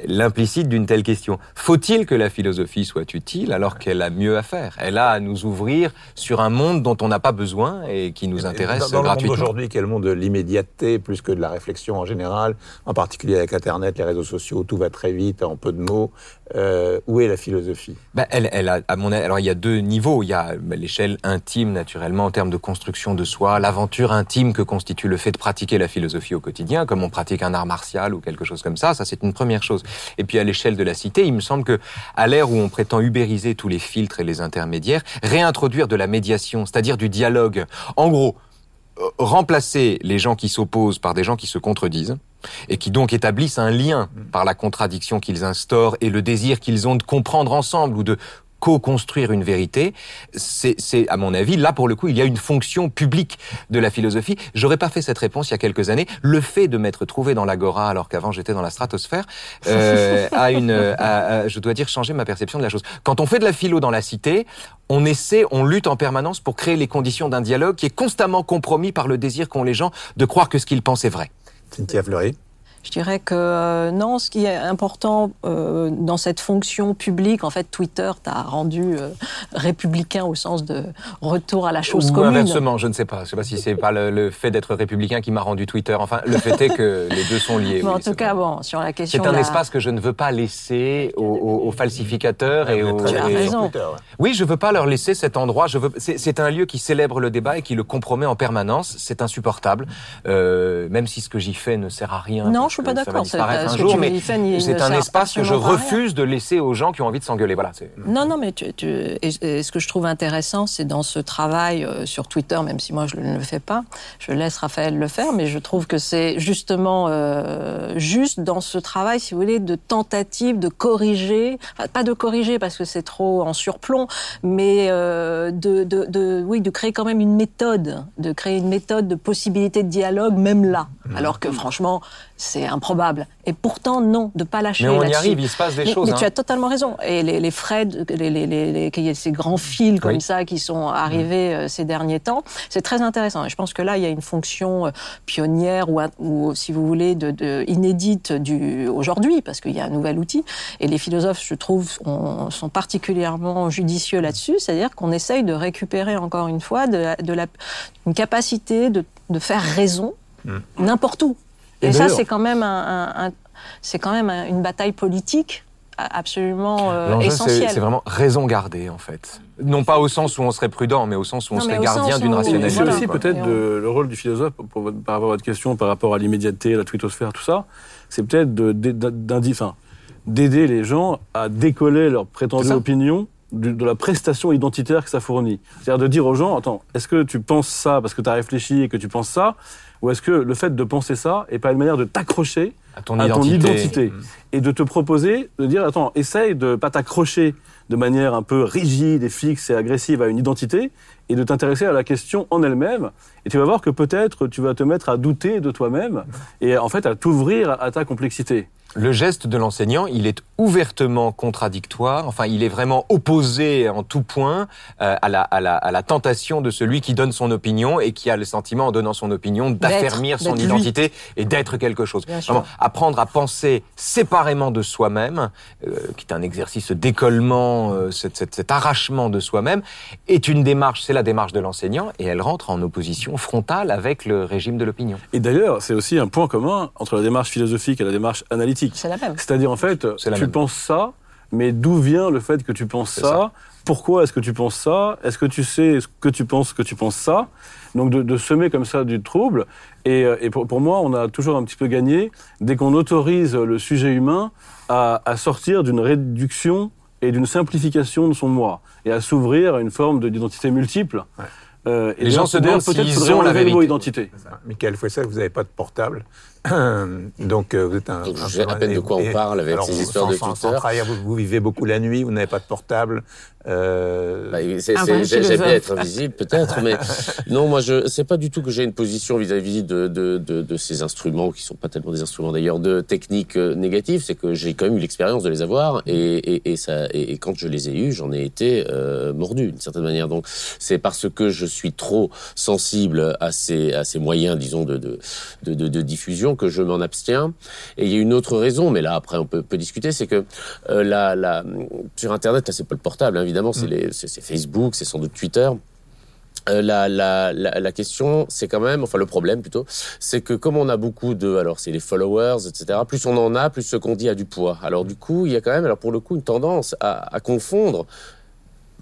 l'implicite d'une telle question. Faut-il que la philosophie soit utile alors qu'elle a mieux à faire? Elle a à nous ouvrir sur un monde dont on n'a pas besoin et qui nous intéresse Dans, dans le monde gratuitement. d'aujourd'hui, qui est le monde de l'immédiateté plus que de la réflexion en général, en particulier avec Internet, les réseaux sociaux, tout va très vite, en peu de mots. Euh, où est la philosophie? Bah, elle, elle a, à mon alors il y a deux niveaux. Il y a l'échelle intime, naturellement, en termes de construction de soi, l'aventure intime que constitue le fait de pratiquer la philosophie au quotidien, comme on pratique un art martial ou quelque chose comme ça. Ça, c'est une première chose. Et puis à l'échelle de la cité, il me semble que, à l'ère où on prétend ubériser tous les filtres et les intermédiaires, réintroduire de la médiation, c'est-à-dire du dialogue. En gros, remplacer les gens qui s'opposent par des gens qui se contredisent et qui donc établissent un lien par la contradiction qu'ils instaurent et le désir qu'ils ont de comprendre ensemble ou de co-construire une vérité, c'est, à mon avis, là pour le coup, il y a une fonction publique de la philosophie. J'aurais pas fait cette réponse il y a quelques années. Le fait de m'être trouvé dans l'agora alors qu'avant j'étais dans la stratosphère euh, a une, je dois dire, changé ma perception de la chose. Quand on fait de la philo dans la cité, on essaie, on lutte en permanence pour créer les conditions d'un dialogue qui est constamment compromis par le désir qu'ont les gens de croire que ce qu'ils pensent est vrai. Cynthia Fleury Je dirais que euh, non, ce qui est important euh, dans cette fonction publique, en fait, Twitter t'a rendu euh, républicain au sens de retour à la chose Ou commune. inversement, je ne sais pas. Je sais pas si c'est pas le, le fait d'être républicain qui m'a rendu Twitter. Enfin, le fait est que les deux sont liés. Mais en oui, tout c'est cas, vrai. bon, sur la question C'est un la- espace que je ne veux pas laisser aux, aux- aux falsificateurs et aux. Tu as raison. Twitter, ouais. Oui, je veux pas leur laisser cet endroit. Je veux. C'est c'est un lieu qui célèbre le débat et qui le compromet en permanence. C'est insupportable. Euh, même si ce que j'y fais ne sert à rien. Non, je suis pas va d'accord. C'est- un espace que je refuse de laisser aux gens qui ont envie de s'engueuler. Voilà. Non, non, mais tu, tu- et, et ce que je trouve intéressant, c'est dans ce travail euh, sur Twitter, même si moi je ne le fais pas, je laisse Raphaël le faire, mais je trouve que c'est justement euh, juste dans ce travail, si vous voulez, de tentative de corriger, enfin, pas de corriger parce que c'est trop en surplomb, mais euh, de, de, de, oui, de créer quand même une méthode, de créer une méthode de possibilité de dialogue, même là, alors que franchement, c'est improbable. Et pourtant, non, de pas lâcher Mais on y arrive, il se passe des Mais- choses. mais hein. tu as totalement raison. Et les, les Fred, les, ces grands fils comme Oui. ça qui sont arrivés euh, ces derniers temps, c'est très intéressant. Et je pense que là, il y a une fonction euh, pionnière ou, ou si vous voulez, de, de inédite du aujourd'hui, parce qu'il y a un nouvel outil. Et les philosophes, je trouve, ont- sont particulièrement judicieux là-dessus. C'est-à-dire qu'on essaye de récupérer encore une fois de, la- de la, une capacité de, de faire raison n'importe où. Et Et, ça, c'est quand même un, un- un- c'est quand même un- une bataille politique a- absolument euh, essentielle. c'est vraiment raison gardée, en fait. Non pas au sens où on serait prudent, mais au sens où on Non, serait gardien d'une rationalité. c'est Voilà, aussi peut-être le rôle du philosophe pour votre- par rapport à votre question, par rapport à l'immédiateté, la twittosphère, tout ça, c'est peut-être de- de- d'indi- enfin, d'aider les gens à décoller leur prétendue opinion de la prestation identitaire que ça fournit. C'est-à-dire de dire aux gens, attends, est-ce que tu penses ça parce que tu as réfléchi et que tu penses ça ou est-ce que le fait de penser ça est pas une manière de t'accrocher À ton à ton identité. identité et de te proposer de dire attends essaye de pas t'accrocher de manière un peu rigide et fixe et agressive à une identité et de t'intéresser à la question en elle-même et tu vas voir que peut-être tu vas te mettre à douter de toi-même et en fait à t'ouvrir à ta complexité. Le geste de l'enseignant, il est ouvertement contradictoire, enfin il est vraiment opposé en tout point euh, à, la, à, la, à la tentation de celui qui donne son opinion et qui a le sentiment en donnant son opinion d'affermir son lui. identité et d'être quelque chose. Bien sûr. Vraiment, apprendre à penser séparément de soi-même, euh, qui est un exercice d'écollement, euh, cet, cet- cet arrachement de soi-même, est une démarche, c'est la démarche de l'enseignant et elle rentre en opposition frontale avec le régime de l'opinion. Et d'ailleurs, c'est aussi un point commun entre la démarche philosophique et la démarche analytique. C'est la même. C'est-à-dire, en fait, tu même. penses ça, mais d'où vient le fait que tu penses ça, ça. Pourquoi est-ce que tu penses ça? Est-ce que tu sais ce que tu penses que tu penses ça? Donc, de, de semer comme ça du trouble. Et, euh, et pour, pour moi, on a toujours un petit peu gagné dès qu'on autorise le sujet humain à, à sortir d'une réduction et d'une simplification de son moi et à s'ouvrir à une forme de- d'identité multiple. Euh, et Les gens se demandent peut-être faudrait enlever le mot identité. Michael Fouessel, vous n'avez pas de portable. Donc, euh, vous êtes un. Donc, je sais à peine de quoi on et- parle avec alors, ces sans- histoires de sans- sans vous, vous vivez beaucoup la nuit, vous n'avez pas de portable. euh, Bah, j'ai- J'aime bien être invisible, peut-être, mais non, moi, je c'est pas du tout que j'ai une position vis-à-vis de, de, de, de ces instruments qui sont pas tellement des instruments d'ailleurs de techniques euh, négatives. C'est que j'ai quand même eu l'expérience de les avoir et, et, et ça et, et quand je les ai eus, j'en ai été euh, mordu d'une certaine manière. Donc c'est parce que je suis trop sensible à ces à ces moyens, disons, de de, de, de, de que je m'en abstiens. Et il y a une autre raison, mais là après on peut, peut discuter, c'est que euh, la, la, sur Internet, là c'est pas le portable, hein, évidemment, c'est les- c'est Facebook, c'est sans doute Twitter. Euh, la, la, la, la question, c'est quand même, enfin le problème plutôt, c'est que comme on a beaucoup de, alors c'est les followers, etc. Plus on en a, plus ce qu'on dit a du poids. Alors du coup, il y a quand même, alors pour le coup, une tendance à, à confondre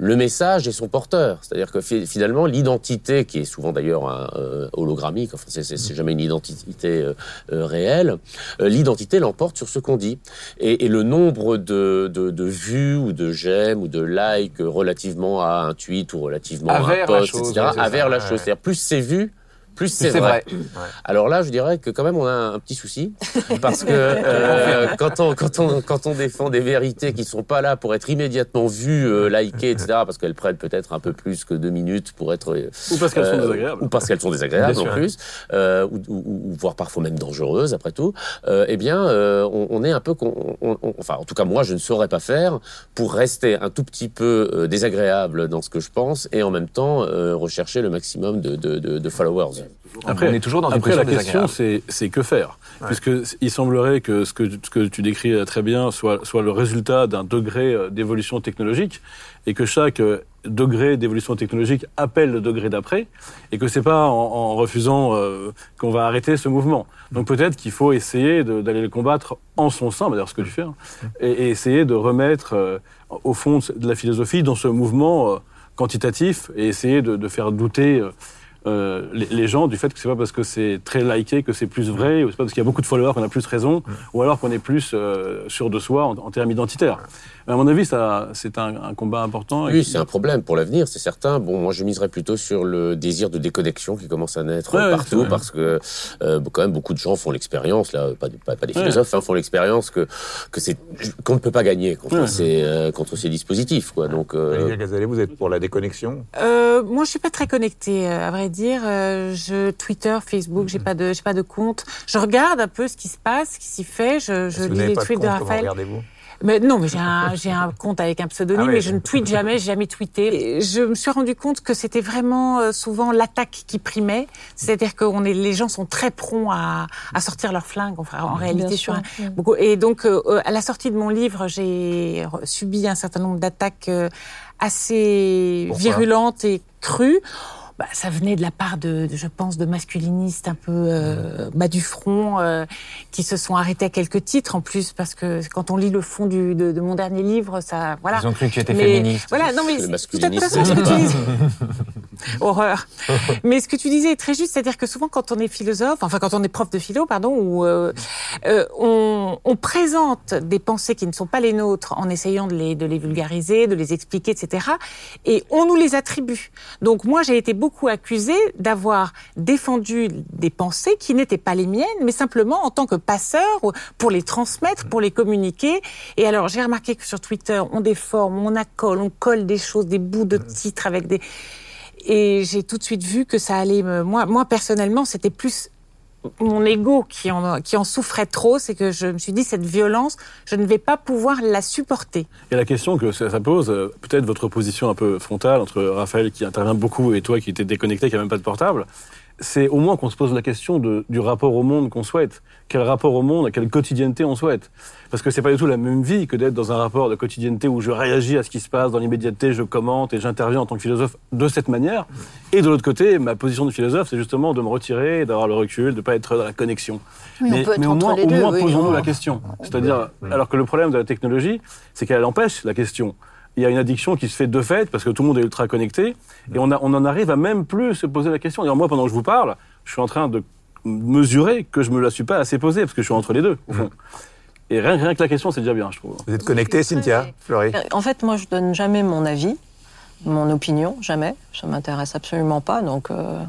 le message et son porteur. C'est-à-dire que fi- finalement, l'identité, qui est souvent d'ailleurs euh, hologrammique, enfin, c'est- jamais une identité euh, euh, réelle, euh, l'identité l'emporte sur ce qu'on dit. Et, et le nombre de, de, de vues ou de j'aime ou de likes relativement à un tweet ou relativement Avère à un post, chose, etc., avère la ouais. chose. C'est-à-dire plus c'est vu, plus c'est C'est vrai. vrai. Alors là, je dirais que quand même on a un petit souci parce que euh, quand on quand on quand on défend des vérités qui sont pas là pour être immédiatement vues, euh, likées, etc. parce qu'elles prennent peut-être un peu plus que deux minutes pour être euh, Ou parce qu'elles sont euh, désagréables. ou parce qu'elles sont désagréables Bien en sûr. plus, euh, ou, ou- ou voire parfois même dangereuses après tout. Euh, eh bien, euh, on, on est un peu, on- on- enfin, en tout cas moi, je ne saurais pas faire pour rester un tout petit peu euh, désagréable dans ce que je pense et en même temps euh, rechercher le maximum de, de, de, de followers. On est toujours dans une Après, la question, c'est c'est que faire. Puisque il semblerait que ce, que ce que tu décris euh, très bien soit, soit le résultat d'un degré euh, d'évolution technologique et que chaque euh, degré d'évolution technologique appelle le degré d'après et que c'est pas en, en refusant euh, qu'on va arrêter ce mouvement. Donc peut-être qu'il faut essayer d'aller le combattre en son sein, d'ailleurs ce que tu fais, hein, et, et essayer de remettre euh, au fond de la philosophie dans ce mouvement euh, quantitatif et essayer de, de faire douter euh, les, les gens du fait que c'est pas parce que c'est très liké que c'est plus vrai, ou c'est pas parce qu'il y a beaucoup de followers qu'on a plus raison, ou alors qu'on est plus euh, sûr de soi en, en termes identitaires. À mon avis, ça, c'est un, un combat important. Oui, qui- c'est un problème pour l'avenir, c'est certain. Bon, moi, je miserais plutôt sur le désir de déconnexion qui commence à naître Ouais, ouais, partout, parce que euh, quand même beaucoup de gens font l'expérience, là, pas, pas, pas des Ouais. philosophes, hein, font l'expérience que que c'est qu'on ne peut pas gagner contre Ouais. ces euh, contre ces dispositifs, quoi. Donc, euh, Gazalet, vous êtes pour la déconnexion? Euh, moi, je suis pas très connectée, euh, à vrai dire. Euh, je Twitter, Facebook, j'ai pas de, j'ai pas de compte. Je regarde un peu ce qui se passe, ce qui s'y fait. Je, lis les de tweets compte, de comment Raphaël. Mais non, mais j'ai un, j'ai un compte avec un pseudonyme, Ah mais je ne tweete jamais, j'ai jamais tweeté. Et je me suis rendu compte que c'était vraiment euh, souvent l'attaque qui primait. C'est-à-dire que on est, les gens sont très prompts à, à sortir leur flingue, enfin, en réalité. Bien sur un- beaucoup. Et donc, euh, à la sortie de mon livre, j'ai subi un certain nombre d'attaques euh, assez Pourquoi? virulentes et crues. Bah, ça venait de la part de, de, je pense, de masculinistes un peu euh, bas du front euh, qui se sont arrêtés à quelques titres en plus parce que quand on lit le fond du, de, de mon dernier livre, ça voilà. Ils ont cru que tu étais Mais féministe. voilà, non mais tout à fait ce que tu dis. Horreur. Mais ce que tu disais est très juste, c'est-à-dire que souvent quand on est philosophe, enfin quand on est prof de philo, pardon, ou euh, euh, on, on présente des pensées qui ne sont pas les nôtres en essayant de les, de les vulgariser, de les expliquer, etc. Et on nous les attribue. Donc moi j'ai été beaucoup accusée d'avoir défendu des pensées qui n'étaient pas les miennes, mais simplement en tant que passeur ou pour les transmettre, pour les communiquer. Et alors j'ai remarqué que sur Twitter on déforme, on accole, on colle des choses, des bouts de titres avec des et j'ai tout de suite vu que ça allait me. Moi, moi personnellement, c'était plus mon ego qui en, qui en souffrait trop. C'est que je me suis dit, cette violence, je ne vais pas pouvoir la supporter. Et la question que ça, pose, euh, peut-être votre position un peu frontale entre Raphaël qui intervient beaucoup et toi qui était déconnecté, qui a même pas de portable, c'est au moins qu'on se pose la question de, du rapport au monde qu'on souhaite. Quel rapport au monde, quelle quotidienneté on souhaite? Parce que c'est pas du tout la même vie que d'être dans un rapport de quotidienneté où je réagis à ce qui se passe dans l'immédiateté, je commente et j'interviens en tant que philosophe de cette manière. Et de l'autre côté, ma position de philosophe, c'est justement de me retirer, d'avoir le recul, de pas être dans la connexion. Oui, on mais peut être mais au moins, au moins oui. posons-nous la question. C'est-à-dire, alors que le problème de la technologie, c'est qu'elle empêche la question. Il y a une addiction qui se fait de fait parce que tout le monde est ultra connecté et on, a- on en arrive à même plus se poser la question. Alors moi, pendant que je vous parle, je suis en train de mesurer que je me la suis pas assez posée parce que je suis entre les deux, au fond. Et rien, rien que la question, c'est déjà bien, je trouve. Vous êtes connecté, Cynthia Fleury Euh, En fait, moi, je donne jamais mon avis, mon opinion, jamais. Ça m'intéresse absolument pas. Donc, euh,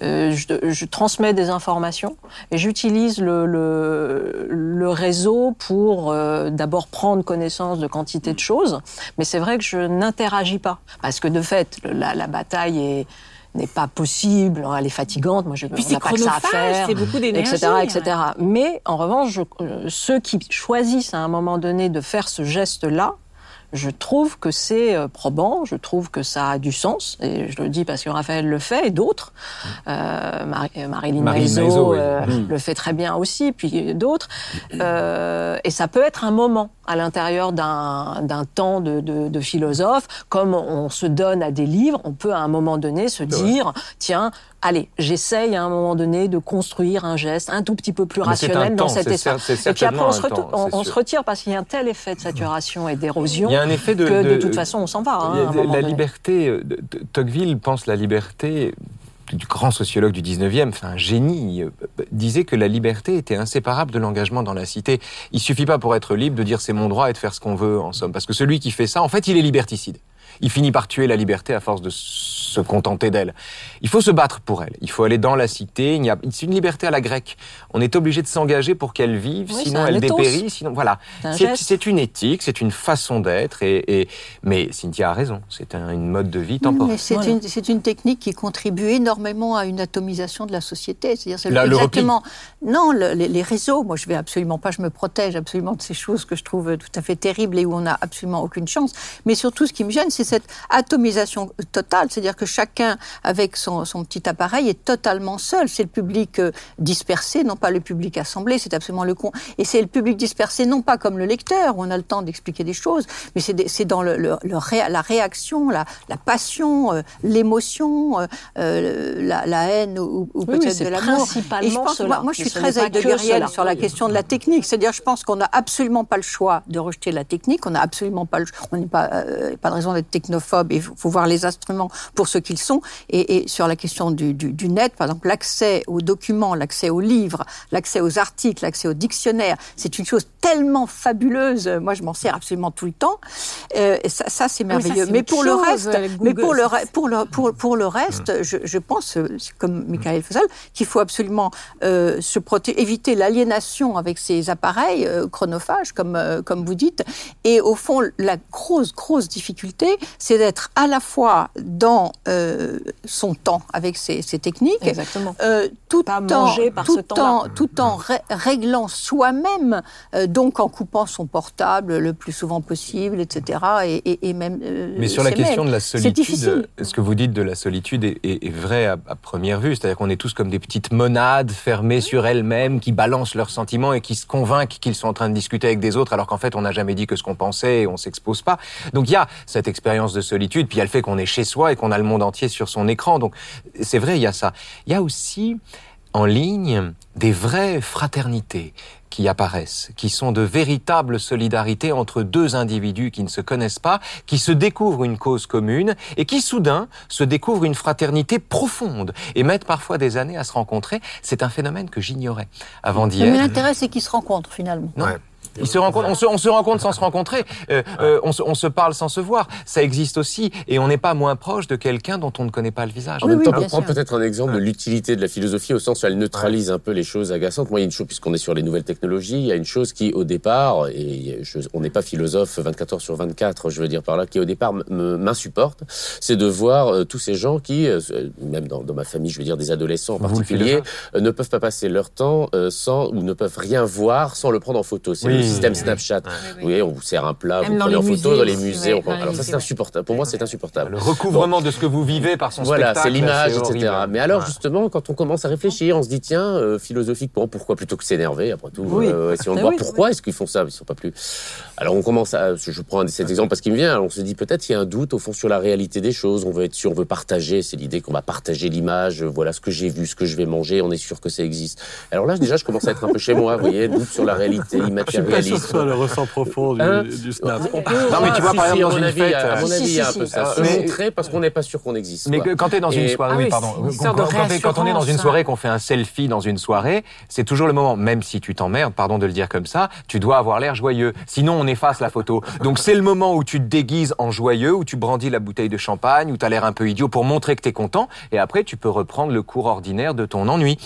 euh, je, je transmets des informations et j'utilise le, le, le réseau pour euh, d'abord prendre connaissance de quantité de choses. Mais c'est vrai que je n'interagis pas parce que de fait, la, la bataille est n'est pas possible, elle est fatigante. Moi, je Puis on c'est n'a pas que ça à faire beaucoup etc., etc. Mais en revanche, je- euh, ceux qui choisissent à un moment donné de faire ce geste-là, je trouve que c'est euh, probant, je trouve que ça a du sens, et je le dis parce que Raphaël le fait, et d'autres. Euh, Mar- euh, Marilyn oui. euh, Mm. le fait très bien aussi, puis d'autres. Euh, et ça peut être un moment à l'intérieur d'un d'un temps de, de, de philosophe, comme on se donne à des livres, on peut à un moment donné se dire, tiens, allez, j'essaye à un moment donné de construire un geste un tout petit peu plus rationnel dans temps, cet espace. Et puis après, on se, temps, on, on retire parce qu'il y a un tel effet de saturation et d'érosion de... que de, de- toute façon, on s'en va. hein, a la donné. liberté, euh, Tocqueville pense la liberté, du grand sociologue du 19e, enfin un génie, euh, disait que la liberté était inséparable de l'engagement dans la cité. Il suffit pas pour être libre de dire c'est mon droit et de faire ce qu'on veut, en somme. Parce que celui qui fait ça, en fait, il est liberticide. Il finit par tuer la liberté à force de se contenter d'elle. Il faut se battre pour elle. Il faut aller dans la cité. Il y a, c'est une liberté à la grecque. On est obligé de s'engager pour qu'elle vive, Oui, sinon elle dépérit. Sinon, voilà. C'est un C'est geste. c'est une éthique, c'est une façon d'être. Et, et- mais Cynthia a raison. C'est un- une mode de vie temporaire. Mais c'est Voilà. une, c'est une technique qui contribue énormément à une atomisation de la société. C'est-à-dire, c'est Là, le exactement. Non, le- les, les réseaux. Moi, je vais absolument pas. Je me protège absolument de ces choses que je trouve tout à fait terribles et où on n'a absolument aucune chance. Mais surtout, ce qui me gêne, c'est cette atomisation totale. C'est-à-dire que chacun, avec son, son petit appareil, est totalement seul. C'est le public euh, dispersé, non pas le public assemblé. C'est absolument le con. Et c'est le public dispersé, non pas comme le lecteur, où on a le temps d'expliquer des choses, mais c'est dans le, le- le ré- la réaction, la, la passion, euh, l'émotion, euh, la, la haine ou, ou Oui, peut-être c'est de l'amour. principalement Et je pense, cela. moi, moi, je suis très avec de que cela. sur la question de la technique. C'est-à-dire, je pense qu'on n'a absolument pas le choix de rejeter la technique. On n'a absolument pas le, on n'est pas, pas de raison d'être technophobe. Il faut voir les instruments pour ce qu'ils sont. Et, et, sur la question du, du, du net, par exemple, l'accès aux documents, l'accès aux livres, l'accès aux articles, l'accès aux dictionnaires, c'est une chose tellement fabuleuse. Moi, je m'en sers absolument tout le temps. Euh, et ça, ça c'est merveilleux. mais pour le reste, mais pour le, pour le, pour, pour le reste, je, je pense, euh, comme Michael Faisal, qu'il faut absolument euh, se protéger, éviter l'aliénation avec ces appareils euh, chronophages, comme, euh, comme vous dites. Et au fond, la grosse, grosse difficulté, c'est d'être à la fois dans euh, son temps avec ces, ces techniques, Exactement. euh, tout, Pas en, manger par tout, ce temps-là. en, tout en ré- réglant soi-même, euh, donc en coupant son portable le plus souvent possible, etc. Et, et, et même. euh, Mais sur la ses question mails. de la solitude, ce que vous dites de la solitude est, est- est vrai à, à première vue. C'est-à-dire qu'on est tous comme des petites monades fermées sur elles-mêmes qui balancent leurs sentiments et qui se convainquent qu'ils sont en train de discuter avec des autres alors qu'en fait on n'a jamais dit que ce qu'on pensait et on s'expose pas. Donc il y a cette expérience de solitude, puis il y a le fait qu'on est chez soi et qu'on a le monde entier sur son écran. Donc c'est vrai, il y a ça. Il y a aussi en ligne des vraies fraternités qui apparaissent, qui sont de véritables solidarités entre deux individus qui ne se connaissent pas, qui se découvrent une cause commune et qui soudain se découvrent une fraternité profonde et mettent parfois des années à se rencontrer. C'est un phénomène que j'ignorais avant d'y Mais l'intérêt, c'est qu'ils se rencontrent finalement. Non. Ouais. Ils se rencontrent, on, se, on se rencontre sans se rencontrer, euh, euh, on, se, on se parle sans se voir. Ça existe aussi, et on n'est pas moins proche de quelqu'un dont on ne connaît pas le visage. En Oui, même oui, temps, pour prendre sûr. peut-être un exemple de l'utilité de la philosophie au sens où elle neutralise un peu les choses agaçantes. Moi, il y a une chose, puisqu'on est sur les nouvelles technologies, il y a une chose qui, au départ, et je- on n'est pas philosophe 24 heures sur 24, je veux dire par là, qui au départ m'insupporte, c'est de voir euh, tous ces gens qui, euh, même dans, dans ma famille, je veux dire des adolescents en particulier, euh, ne peuvent pas passer leur temps euh, sans ou ne peuvent rien voir sans le prendre en photo. C'est Oui. Le système Snapchat. Vous voyez, on vous sert un plat, vous prenez en photo musées dans les musées. Alors ça, musées, c'est ouais. insupportable. Pour moi, c'est insupportable. Le recouvrement de ce que vous vivez par son Voilà, spectacle. c'est l'image, etc. Mais alors, Ouais. justement, quand on commence à réfléchir, on se dit, tiens, euh, philosophiquement, pourquoi plutôt que s'énerver, après tout Oui. euh, Si on Mais voit oui. pourquoi est-ce qu'ils font ça, ils sont pas plus. Alors, on commence à. Je prends un- cet exemple parce qu'il me vient. On se dit peut-être qu'il y a un doute au fond sur la réalité des choses. On veut être sûr, on veut partager. C'est l'idée qu'on va partager l'image. Voilà ce que j'ai vu, ce que je vais manger. On est sûr que ça existe. Alors là, déjà, je commence à être un peu chez moi. Vous voyez, doute sur la réalité, suis pas sûr que ce soit le ressent profond du, Hein du snap. On peut- Non, mais tu vois, par si, exemple, à dans mon une avis, fête, à mon si, avis, il y a un peu ça. Euh, Se montrer parce qu'on n'est pas sûr qu'on existe. Mais quand tu es dans une soirée, Ah oui, pardon. Quand, on est dans une soirée, qu'on fait un selfie dans une soirée, c'est toujours le moment, même si tu t'emmerdes, pardon de le dire comme ça, tu dois avoir l'air joyeux. Sinon, on efface la photo. Donc, c'est le moment où tu te déguises en joyeux, où tu brandis la bouteille de champagne, où tu as l'air un peu idiot pour montrer que tu es content. Et après, tu peux reprendre le cours ordinaire de ton ennui.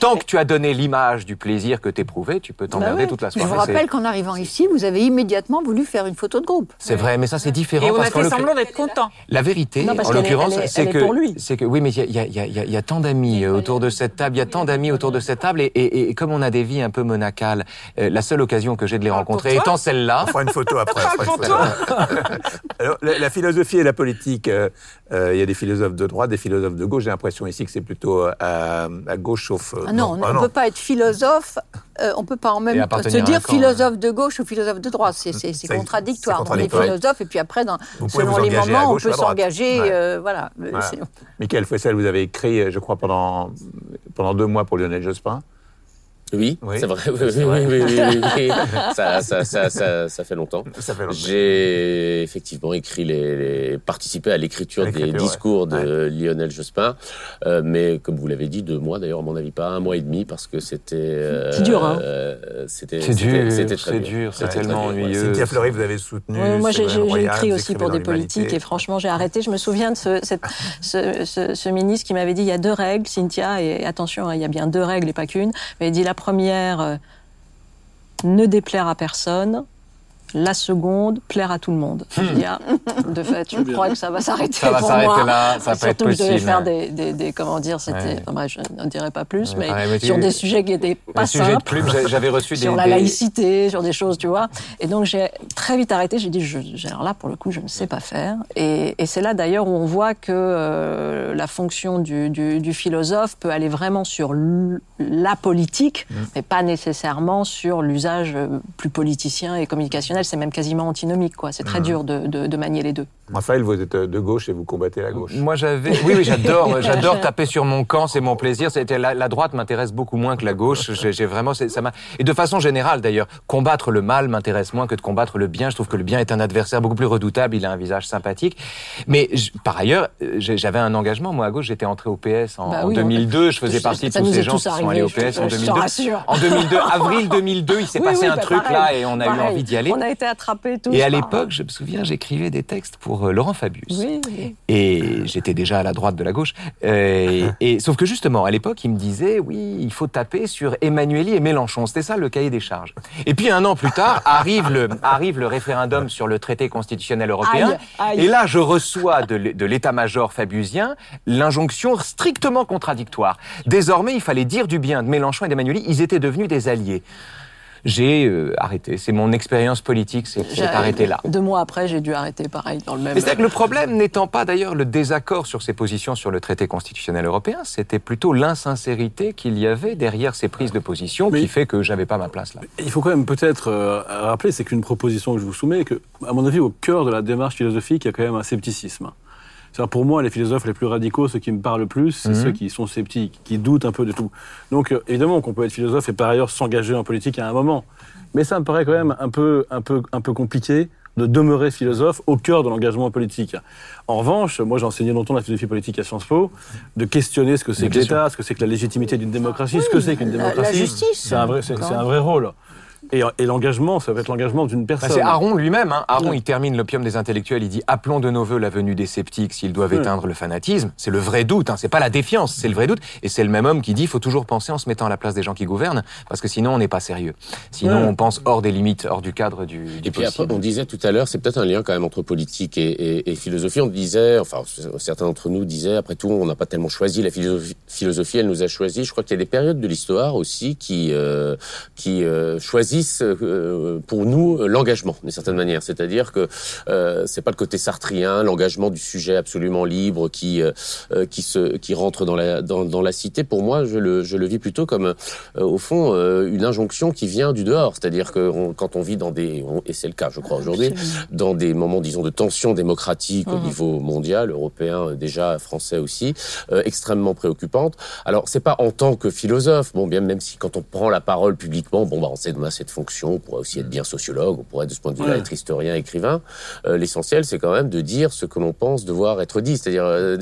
Tant que tu as donné l'image du plaisir que t'éprouvais, tu peux t'emmerder Bah ouais. toute la soirée. Rappelle qu'en arrivant ici, vous avez immédiatement voulu faire une photo de groupe. C'est vrai, mais ça, c'est différent. Et on parce a fait semblant d'être content. La vérité, Non, en l'occurrence, c'est que, c'est oui, mais il y a, il y, a, il y, a, il y a tant d'amis euh, autour de cette table, il y a tant d'amis autour de cette table, et, et, et comme on a des vies un peu monacales, euh, la seule occasion que j'ai de les Ah, rencontrer toi étant celle-là, On fera une photo après. on fera une pour photo. Alors, la, la philosophie et la politique, euh, euh, il y a des philosophes de droite, des philosophes de gauche. J'ai l'impression ici que c'est plutôt à, à gauche, sauf. euh, Ah non, on ne peut pas être philosophe, euh, on ne peut pas en même temps se dire camp, philosophe de gauche ou philosophe de droite. C'est contradictoire. On est philosophe et puis après, dans, selon les moments, on gauche peut s'engager. Ouais. euh, voilà. Michael Fessel, vous avez écrit, je crois, pendant, pendant deux mois pour Lionel Jospin. Oui, Oui. c'est vrai. Oui, oui, vrai. oui, oui, oui, oui. Ça, ça, ça, ça, ça fait longtemps. J'ai effectivement écrit les, les participé à l'écriture des discours ouais. de Lionel Jospin, euh, mais comme vous l'avez dit, deux mois d'ailleurs à mon avis pas un mois et demi parce que c'était. euh, C'est dur, hein. euh, C'était. dur, C'était très c'est dur. c'est tellement ennuyeux. Cynthia Fleury, vous avez soutenu. Ouais, moi, j'ai écrit aussi pour des politiques et franchement, j'ai arrêté. Je me souviens de ce, cette- ce, ce- ce ministre qui m'avait dit il y a deux règles, Cynthia, et attention, hein, il y a bien deux règles et pas qu'une. Mais il dit première, euh, ne déplaire à personne. La seconde, plaire à tout le monde. Je dis, ah, de fait, je crois que ça va s'arrêter Ça va pour s'arrêter moi. là, ça va pas être Surtout que je devais faire des, des, des- comment dire, c'était, Ouais. enfin, bref, je n'en dirai pas plus, mais, tu- sur des sujets qui étaient pas le sujet de simples plume, j'a- j'avais reçu des. sur la laïcité, sur des choses, tu vois. Et donc j'ai très vite arrêté. J'ai dit, je, alors là pour le coup, je ne sais pas faire. Et, et c'est là d'ailleurs où on voit que euh, la fonction du, du- du philosophe peut aller vraiment sur la politique, Mmh. mais pas nécessairement sur l'usage euh, plus politicien et communicationnel. C'est même quasiment antinomique, quoi. C'est très dur de, de, de manier les deux. Raphaël, vous êtes de gauche et vous combattez la gauche. Moi, j'avais. Oui, oui, j'adore, j'adore taper sur mon camp, c'est mon plaisir. C'était la, la droite m'intéresse beaucoup moins que la gauche. J'ai vraiment, ça m'a. Et de façon générale, d'ailleurs, combattre le mal m'intéresse moins que de combattre le bien. Je trouve que le bien est un adversaire beaucoup plus redoutable. Il a un visage sympathique. Mais par ailleurs, j'avais un engagement. Moi, à gauche, j'étais entré au PS en, Bah en oui, 2002. Je faisais partie de tous ces gens tous qui sont allés au PS en je te 2002. rassure. En 2002, avril 2002, il s'est Oui, passé oui, un bah, truc pareil, là et on a eu envie d'y aller. On a été attrapés tous. Et à l'époque, je me souviens, j'écrivais des textes pour euh, Laurent Fabius. Oui, oui. Et j'étais déjà à la droite de la gauche. Euh, et, sauf que justement, à l'époque, il me disait, oui, il faut taper sur Emmanueli et Mélenchon. C'était ça le cahier des charges. Et puis un an plus tard, arrive le, arrive le référendum sur le traité constitutionnel européen. Aïe, aïe. Et là, je reçois de l'état-major fabusien l'injonction strictement contradictoire. Désormais, il fallait dire du bien de Mélenchon et d'Emmanueli. Ils étaient devenus des alliés. J'ai euh, arrêté. C'est mon expérience politique, c'est arrêté là. Deux mois après, j'ai dû arrêter pareil dans le même. Mais c'est que le problème n'étant pas d'ailleurs le désaccord sur ses positions sur le traité constitutionnel européen, c'était plutôt l'insincérité qu'il y avait derrière ces prises de position Mais- qui fait que j'avais pas ma place là. Il faut quand même peut-être euh, rappeler, c'est qu'une proposition que je vous soumets, que, à mon avis, au cœur de la démarche philosophique, il y a quand même un scepticisme. C'est-à-dire, pour moi, les philosophes les plus radicaux, ceux qui me parlent le plus, c'est Mhm. ceux qui sont sceptiques, qui doutent un peu de tout. Donc, euh, évidemment qu'on peut être philosophe et par ailleurs s'engager en politique à un moment. Mais ça me paraît quand même un peu, un peu, un peu compliqué de demeurer philosophe au cœur de l'engagement politique. En revanche, moi j'ai enseigné longtemps la philosophie politique à Sciences Po, de questionner ce que c'est que l'État, ce que c'est que la légitimité d'une démocratie, ce que c'est qu'une la- la démocratie. justice. C'est un vrai, c'est- c'est un vrai rôle. Et, et l'engagement, ça va être l'engagement d'une Bah, personne. c'est Aaron lui-même. Hein. Aaron, Ouais. il termine l'opium des intellectuels. Il dit appelons de nos voeux la venue des sceptiques s'ils doivent Ouais. éteindre le fanatisme. C'est le vrai doute. Hein. C'est pas la défiance, c'est le vrai doute. Et c'est le même homme qui dit il faut toujours penser en se mettant à la place des gens qui gouvernent, parce que sinon on n'est pas sérieux. Sinon Ouais. on pense hors des limites, hors du cadre du, du Et puis possible. après, on disait tout à l'heure, c'est peut-être un lien quand même entre politique et, et- et philosophie. On disait, enfin, certains d'entre nous disaient, après tout, on n'a pas tellement choisi la philosophie, philosophie, elle nous a choisi. Je crois qu'il y a des périodes de l'histoire aussi qui euh, qui euh, choisissent euh, pour nous euh, l'engagement d'une certaine manière. C'est-à-dire que euh, c'est pas le côté sartrien, l'engagement du sujet absolument libre qui euh, euh, qui se qui rentre dans la dans, dans la cité. Pour moi, je le je le vis plutôt comme euh, au fond euh, une injonction qui vient du dehors. C'est-à-dire que on- quand on vit dans des on- et c'est le cas, je crois aujourd'hui, dans des moments disons de tension démocratique au niveau mondial, européen euh, déjà, français aussi, euh, extrêmement préoccupante. Alors c'est pas en tant que philosophe, bon bien même si quand on prend la parole publiquement, bon bah on sait a cette fonction, on pourrait aussi être bien sociologue, on pourrait de ce point de vue-là Ouais. être historien, écrivain. Euh, L'essentiel c'est quand même de dire ce que l'on pense devoir être dit, c'est-à-dire euh,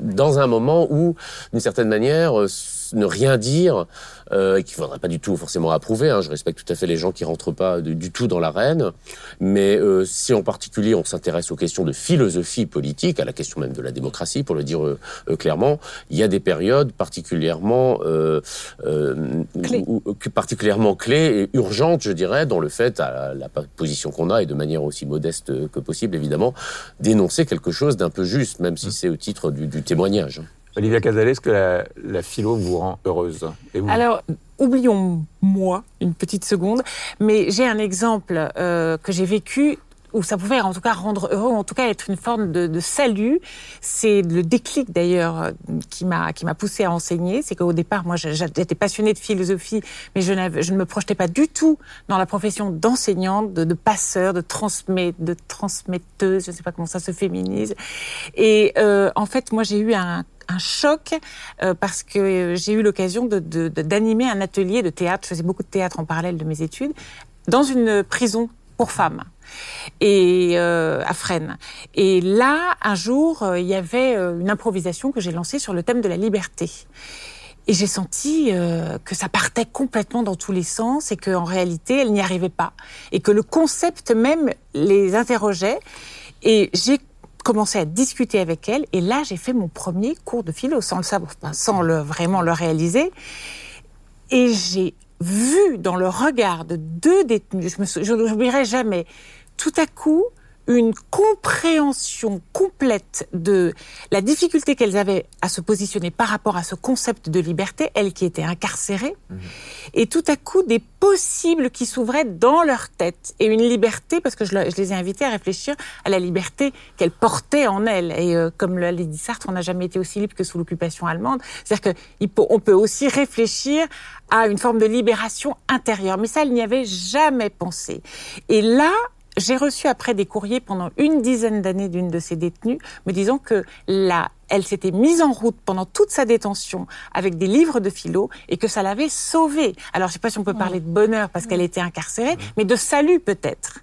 dans un moment où d'une certaine manière euh, ne rien dire euh, et qu'il ne faudrait pas du tout forcément approuver. Hein. Je respecte tout à fait les gens qui rentrent pas de- du tout dans l'arène, mais euh, si en particulier on s'intéresse aux questions de philosophie politique, à la question même de la démocratie, pour le dire euh, euh, clairement, il y a des périodes particulièrement euh, euh, Clés. ou- ou- que- particulièrement clés et urgentes, je dirais, dans le fait à la, la position qu'on a et de manière aussi modeste que possible, évidemment, d'énoncer quelque chose d'un peu juste, même si c'est au titre du, du témoignage. Olivia Casale, est-ce que la, philo vous rend heureuse. Alors, oublions moi une petite seconde, mais j'ai un exemple euh, que j'ai vécu où ça pouvait en tout cas rendre heureux, ou en tout cas être une forme de, salut. C'est le déclic d'ailleurs euh, qui m'a qui m'a poussé à enseigner. C'est qu'au départ, moi, j'étais passionnée de philosophie, mais je, ne me projetais pas du tout dans la profession d'enseignante, de, passeur, de transmet, de transmetteuse. Je ne sais pas comment ça se féminise. Et euh, en fait, moi, j'ai eu un choc euh, parce que j'ai eu l'occasion d'animer un atelier de théâtre. Je faisais beaucoup de théâtre en parallèle de mes études dans une prison pour femmes et euh, à Fresnes. Et là, un jour, euh, il y avait euh, une improvisation que j'ai lancée sur le thème de la liberté. Et j'ai senti que ça partait complètement dans tous les sens et qu'en réalité, elles n'y arrivaient pas. Et que le concept même les interrogeait. Et j'ai commencé à discuter avec elles. Et là, j'ai fait mon premier cours de philo sans le savoir, sans vraiment le réaliser. Et j'ai vu dans le regard de deux détenus, je n'oublierai jamais, tout à coup, une compréhension complète de la difficulté qu'elles avaient à se positionner par rapport à ce concept de liberté, elles qui étaient incarcérées, et tout à coup des possibles qui s'ouvraient dans leur tête, et une liberté, parce que je les ai invitées à réfléchir à la liberté qu'elles portaient en elles. Et euh, comme l'a dit Sartre, on n'a jamais été aussi libre que sous l'occupation allemande. C'est-à-dire qu'on peut aussi réfléchir à une forme de libération intérieure. Mais ça, elle n'y avait jamais pensé. Et là, j'ai reçu après des courriers pendant une dizaine d'années d'une de ces détenues me disant que la, elle s'était mise en route pendant toute sa détention avec des livres de philo et que ça l'avait sauvée. Alors je sais pas si on peut parler de bonheur parce qu'elle était incarcérée, mais de salut peut-être.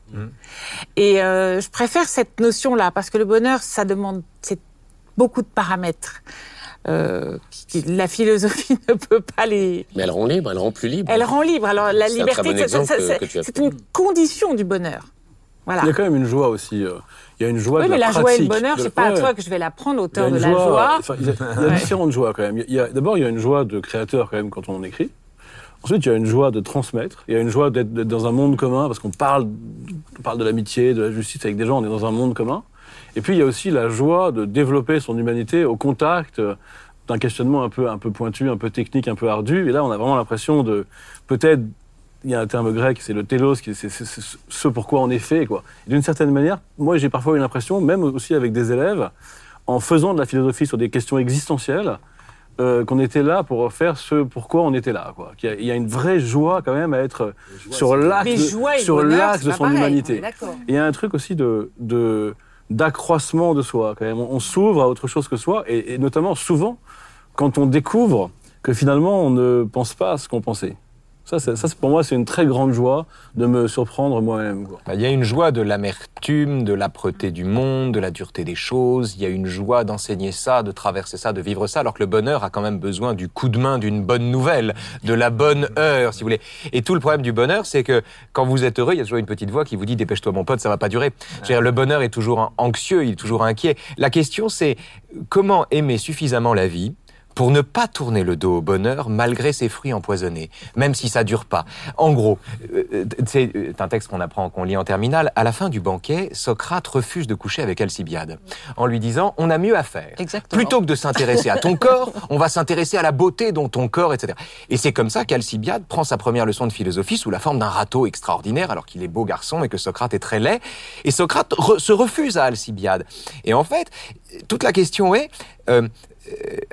Et euh, je préfère cette notion-là parce que le bonheur, ça demande c'est beaucoup de paramètres. Euh, qui- qui- la philosophie ne peut pas les. Mais elle rend libre, elle rend plus libre. Elle rend libre. Alors la liberté, bon c'est- une condition du bonheur. Voilà. Il y a quand même une joie aussi. euh, Il y a une joie Oui, de mais la la joie et le bonheur, de- c'est pas à toi que je vais l'apprendre, auteur de la joie. enfin, il y a, il y a Ouais. différentes joies quand même. D'abord, il y a une joie de créateur quand même quand on écrit. Ensuite, il y a une joie de transmettre. Il y a une joie d'être d'être dans un monde commun parce qu'on parle, on parle de l'amitié, de la justice avec des gens. On est dans un monde commun. Et puis, il y a aussi la joie de développer son humanité au contact euh, d'un questionnement un peu, un peu pointu, un peu technique, un peu ardu. Et là, on a vraiment l'impression de peut-être il y a un terme grec, c'est le télos, qui- c'est ce pourquoi on est fait. quoi. Et D'une certaine manière, moi j'ai parfois eu l'impression, même aussi avec des élèves, en faisant de la philosophie sur des questions existentielles, euh, qu'on était là pour faire ce pourquoi on était là. Quoi. Qu'il y a- Il y a une vraie joie quand même à être sur l'axe de, sur bonheur, de son pareil, humanité. il y a un truc aussi de, de d'accroissement de soi quand même. On, s'ouvre à autre chose que soi, et notamment souvent quand on découvre que finalement on ne pense pas à ce qu'on pensait. Ça, ça pour moi, c'est une très grande joie de me surprendre moi-même. Bah, Il y a une joie de l'amertume, de l'âpreté du monde, de la dureté des choses. Il y a une joie d'enseigner ça, de traverser ça, de vivre ça, alors que le bonheur a quand même besoin du coup de main d'une bonne nouvelle, de la bonne heure, si vous voulez. Et tout le problème du bonheur, c'est que quand vous êtes heureux, il y a toujours une petite voix qui vous dit dépêche-toi mon pote, ça va pas durer. Dire, le bonheur est toujours anxieux, il est toujours inquiet. La question, c'est comment aimer suffisamment la vie pour ne pas tourner le dos au bonheur malgré ses fruits empoisonnés, même si ça dure pas. En gros, euh, c'est euh, un texte qu'on apprend, qu'on lit en terminale. À la fin du banquet, Socrate refuse de coucher avec Alcibiade, en lui disant on a mieux à faire. Exactement. Plutôt que de s'intéresser à ton corps, on va s'intéresser à la beauté dont ton corps, etc. Et c'est comme ça qu'Alcibiade prend sa première leçon de philosophie sous la forme d'un râteau extraordinaire, alors qu'il est beau garçon et que Socrate est très laid. Et Socrate re- se refuse à Alcibiade. Et en fait, toute la question est, euh, euh,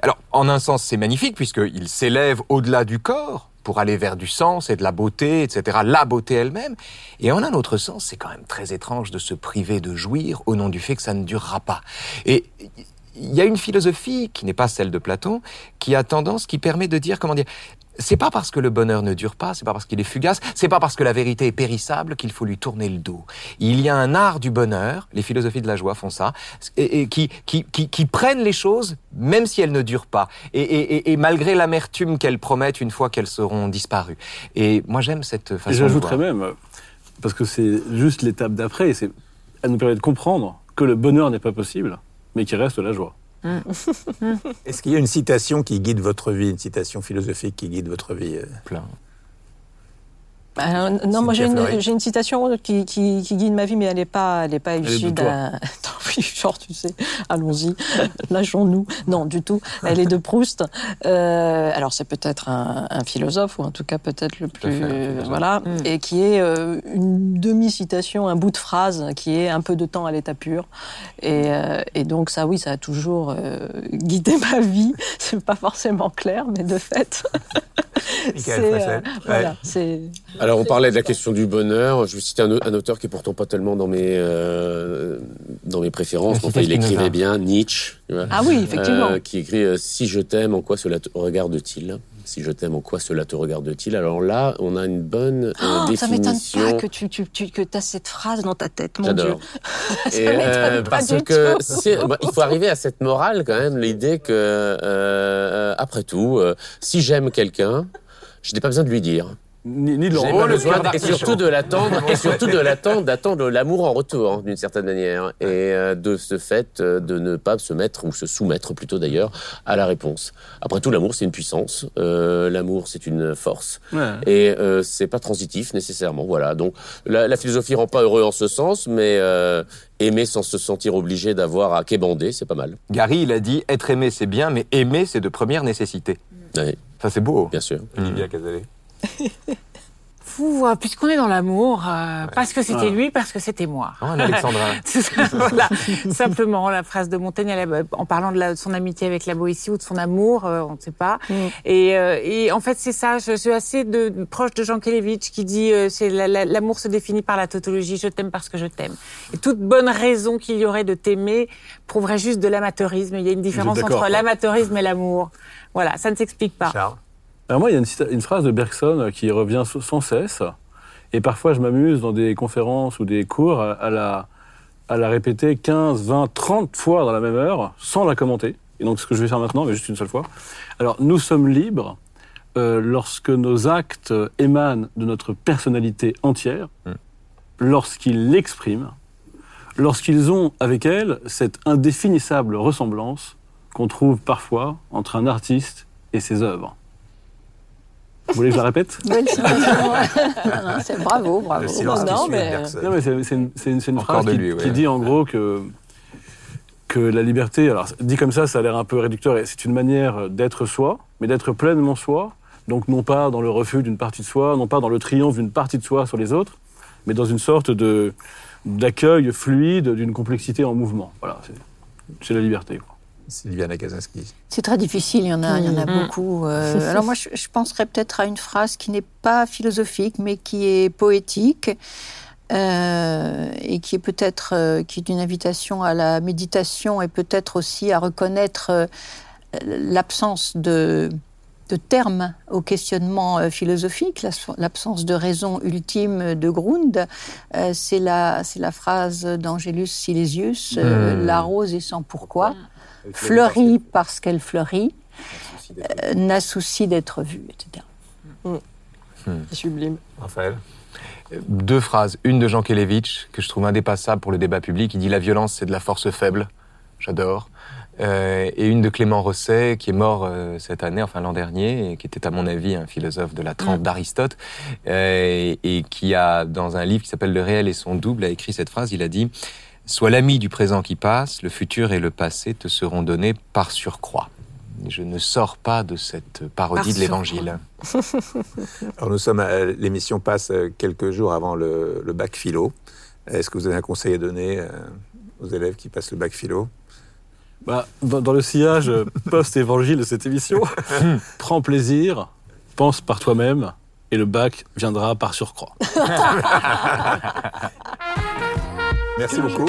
alors en un sens c'est magnifique puisqu'il s'élève au-delà du corps pour aller vers du sens et de la beauté, etc., la beauté elle-même. Et en un autre sens, c'est quand même très étrange de se priver de jouir au nom du fait que ça ne durera pas. Et il y a une philosophie qui n'est pas celle de Platon, qui a tendance, qui permet de dire, comment dire, c'est pas parce que le bonheur ne dure pas, c'est pas parce qu'il est fugace, c'est pas parce que la vérité est périssable qu'il faut lui tourner le dos. Il y a un art du bonheur, les philosophies de la joie font ça, et, et qui, qui, qui, qui prennent les choses même si elles ne durent pas, et, et, et- malgré l'amertume qu'elles promettent une fois qu'elles seront disparues. Et moi j'aime cette Et façon de j'ajouterais même, parce que c'est juste l'étape d'après, et c'est- elle nous permet de comprendre que le bonheur n'est pas possible, mais qu'il reste la joie. Est-ce qu'il y a une citation qui guide votre vie, une citation philosophique qui guide votre vie euh Plein. Euh, non, moi j'ai une, citation qui, qui, qui guide ma vie, mais elle n'est pas, elle est pas issue d'un. Tant pis, genre, tu sais, allons-y, lâchons-nous. Non, du tout. Elle est de Proust. Euh, alors c'est peut-être un, un philosophe ou en tout cas peut-être le plus, fait, voilà, et qui est euh, une demi-citation, un bout de phrase qui est un peu de temps à l'état pur. Et, euh, et donc ça, oui, ça a toujours euh, guidé ma vie. C'est pas forcément clair, mais de fait. C'est, euh, voilà, c'est. Alors, on parlait de la question du bonheur. Je vais citer un, au- un auteur qui est pourtant pas tellement dans mes, euh, dans mes préférences. Mais Enfin, il écrivait bien Nietzsche. Ah oui, effectivement. Euh, qui écrit euh, Si je t'aime, en quoi cela te regarde-t-il? Si je t'aime, en quoi cela te regarde-t-il? Alors là, on a une bonne euh, Oh, ça m'étonne définition. pas que tu, tu, tu que as cette phrase dans ta tête, mon J'adore. Dieu. Ça Et, euh, pas parce du que tout. bah, il faut arriver à cette morale quand même, l'idée que euh, après tout, euh, si j'aime quelqu'un, je n'ai pas besoin de lui dire. Ni, ni de Je n'ai l'en- pas le besoin, cœur et surtout de l'attendre, et surtout de l'attendre, d'attendre l'amour en retour, hein, d'une certaine manière, et euh, de ce fait euh, de ne pas se mettre ou se soumettre plutôt d'ailleurs à la réponse. Après tout, l'amour c'est une puissance, euh, l'amour c'est une force, Ouais. et euh, c'est pas transitif nécessairement. Voilà. Donc la, la philosophie rend pas heureux en ce sens, mais euh, aimer sans se sentir obligé d'avoir à québander, c'est pas mal. Gary, il a dit être aimé c'est bien, mais aimer c'est de première nécessité. Ouais, Ça c'est beau. bien sûr. Olivia Casalet. Fou, euh, puisqu'on est dans l'amour, euh, parce que c'était Ah. lui, parce que c'était moi. Oh, Alexandrin. Ça, voilà. Simplement, la phrase de Montaigne, elle en parlant de, la- de son amitié avec la Boétie ou de son amour, euh, on ne sait pas. Et, euh, et en fait, c'est ça. Je suis assez de, proche de Jean Kelevitch qui dit euh, c'est la- la- l'amour se définit par la tautologie. Je t'aime parce que je t'aime. Et toute bonne raison qu'il y aurait de t'aimer prouverait juste de l'amateurisme. Il y a une différence entre l'amateurisme et l'amour. Voilà, ça ne s'explique pas. Charles Alors moi, il y a une, phrase de Bergson qui revient sans cesse, et parfois je m'amuse dans des conférences ou des cours à, à la, à la répéter 15, 20, 30 fois dans la même heure, sans la commenter. Et donc ce que je vais faire maintenant, mais juste une seule fois. Alors, nous sommes libres euh, lorsque nos actes émanent de notre personnalité entière, lorsqu'ils l'expriment, lorsqu'ils ont avec elle cette indéfinissable ressemblance qu'on trouve parfois entre un artiste et ses œuvres. Vous voulez que je la répète Belle citation. Non, non, c'est bravo, bravo. Non, mais- Bergson. Non, mais c'est une, une- phrase qui, lui, ouais. qui dit en gros que, que la liberté, alors dit comme ça, ça a l'air un peu réducteur, et c'est une manière d'être soi, mais d'être pleinement soi, donc non pas dans le refus d'une partie de soi, non pas dans le triomphe d'une partie de soi sur les autres, mais dans une sorte de d'accueil fluide d'une complexité en mouvement. Voilà, c'est- c'est la liberté. quoi. Sylviane Agazinski. C'est très difficile, il y en a, il y en a Mm. beaucoup. Euh, alors moi, je, je penserais peut-être à une phrase qui n'est pas philosophique, mais qui est poétique euh, et qui est peut-être euh, qui est une invitation à la méditation et peut-être aussi à reconnaître euh, l'absence de de termes au questionnement euh, philosophique, l'absence de raison ultime de Grund, euh, c'est la, c'est la phrase d'Angelus Silesius, euh, la rose est sans pourquoi, fleurit parce qu'elle fleurit, n'a souci d'être vue, etc. C'est sublime. Raphaël Deux phrases. Une de Jean Kelevitch, que je trouve indépassable pour le débat public. Il dit La violence, c'est de la force faible. J'adore. Euh, et une de Clément Rosset, qui est mort euh, cette année, enfin l'an dernier, et qui était à mon avis un philosophe de la trempe d'Aristote, euh, et qui a, dans un livre qui s'appelle Le réel et son double, a écrit cette phrase. Il a dit Sois l'ami du présent qui passe, le futur et le passé te seront donnés par surcroît. Je ne sors pas de cette parodie Par de l'Évangile. Alors nous sommes à- l'émission passe quelques jours avant le, le bac philo. Est-ce que vous avez un conseil à donner aux élèves qui passent le bac philo? Bah, dans, dans le sillage post-évangile de cette émission, prends plaisir, pense par toi-même, et le bac viendra par surcroît. Merci beaucoup.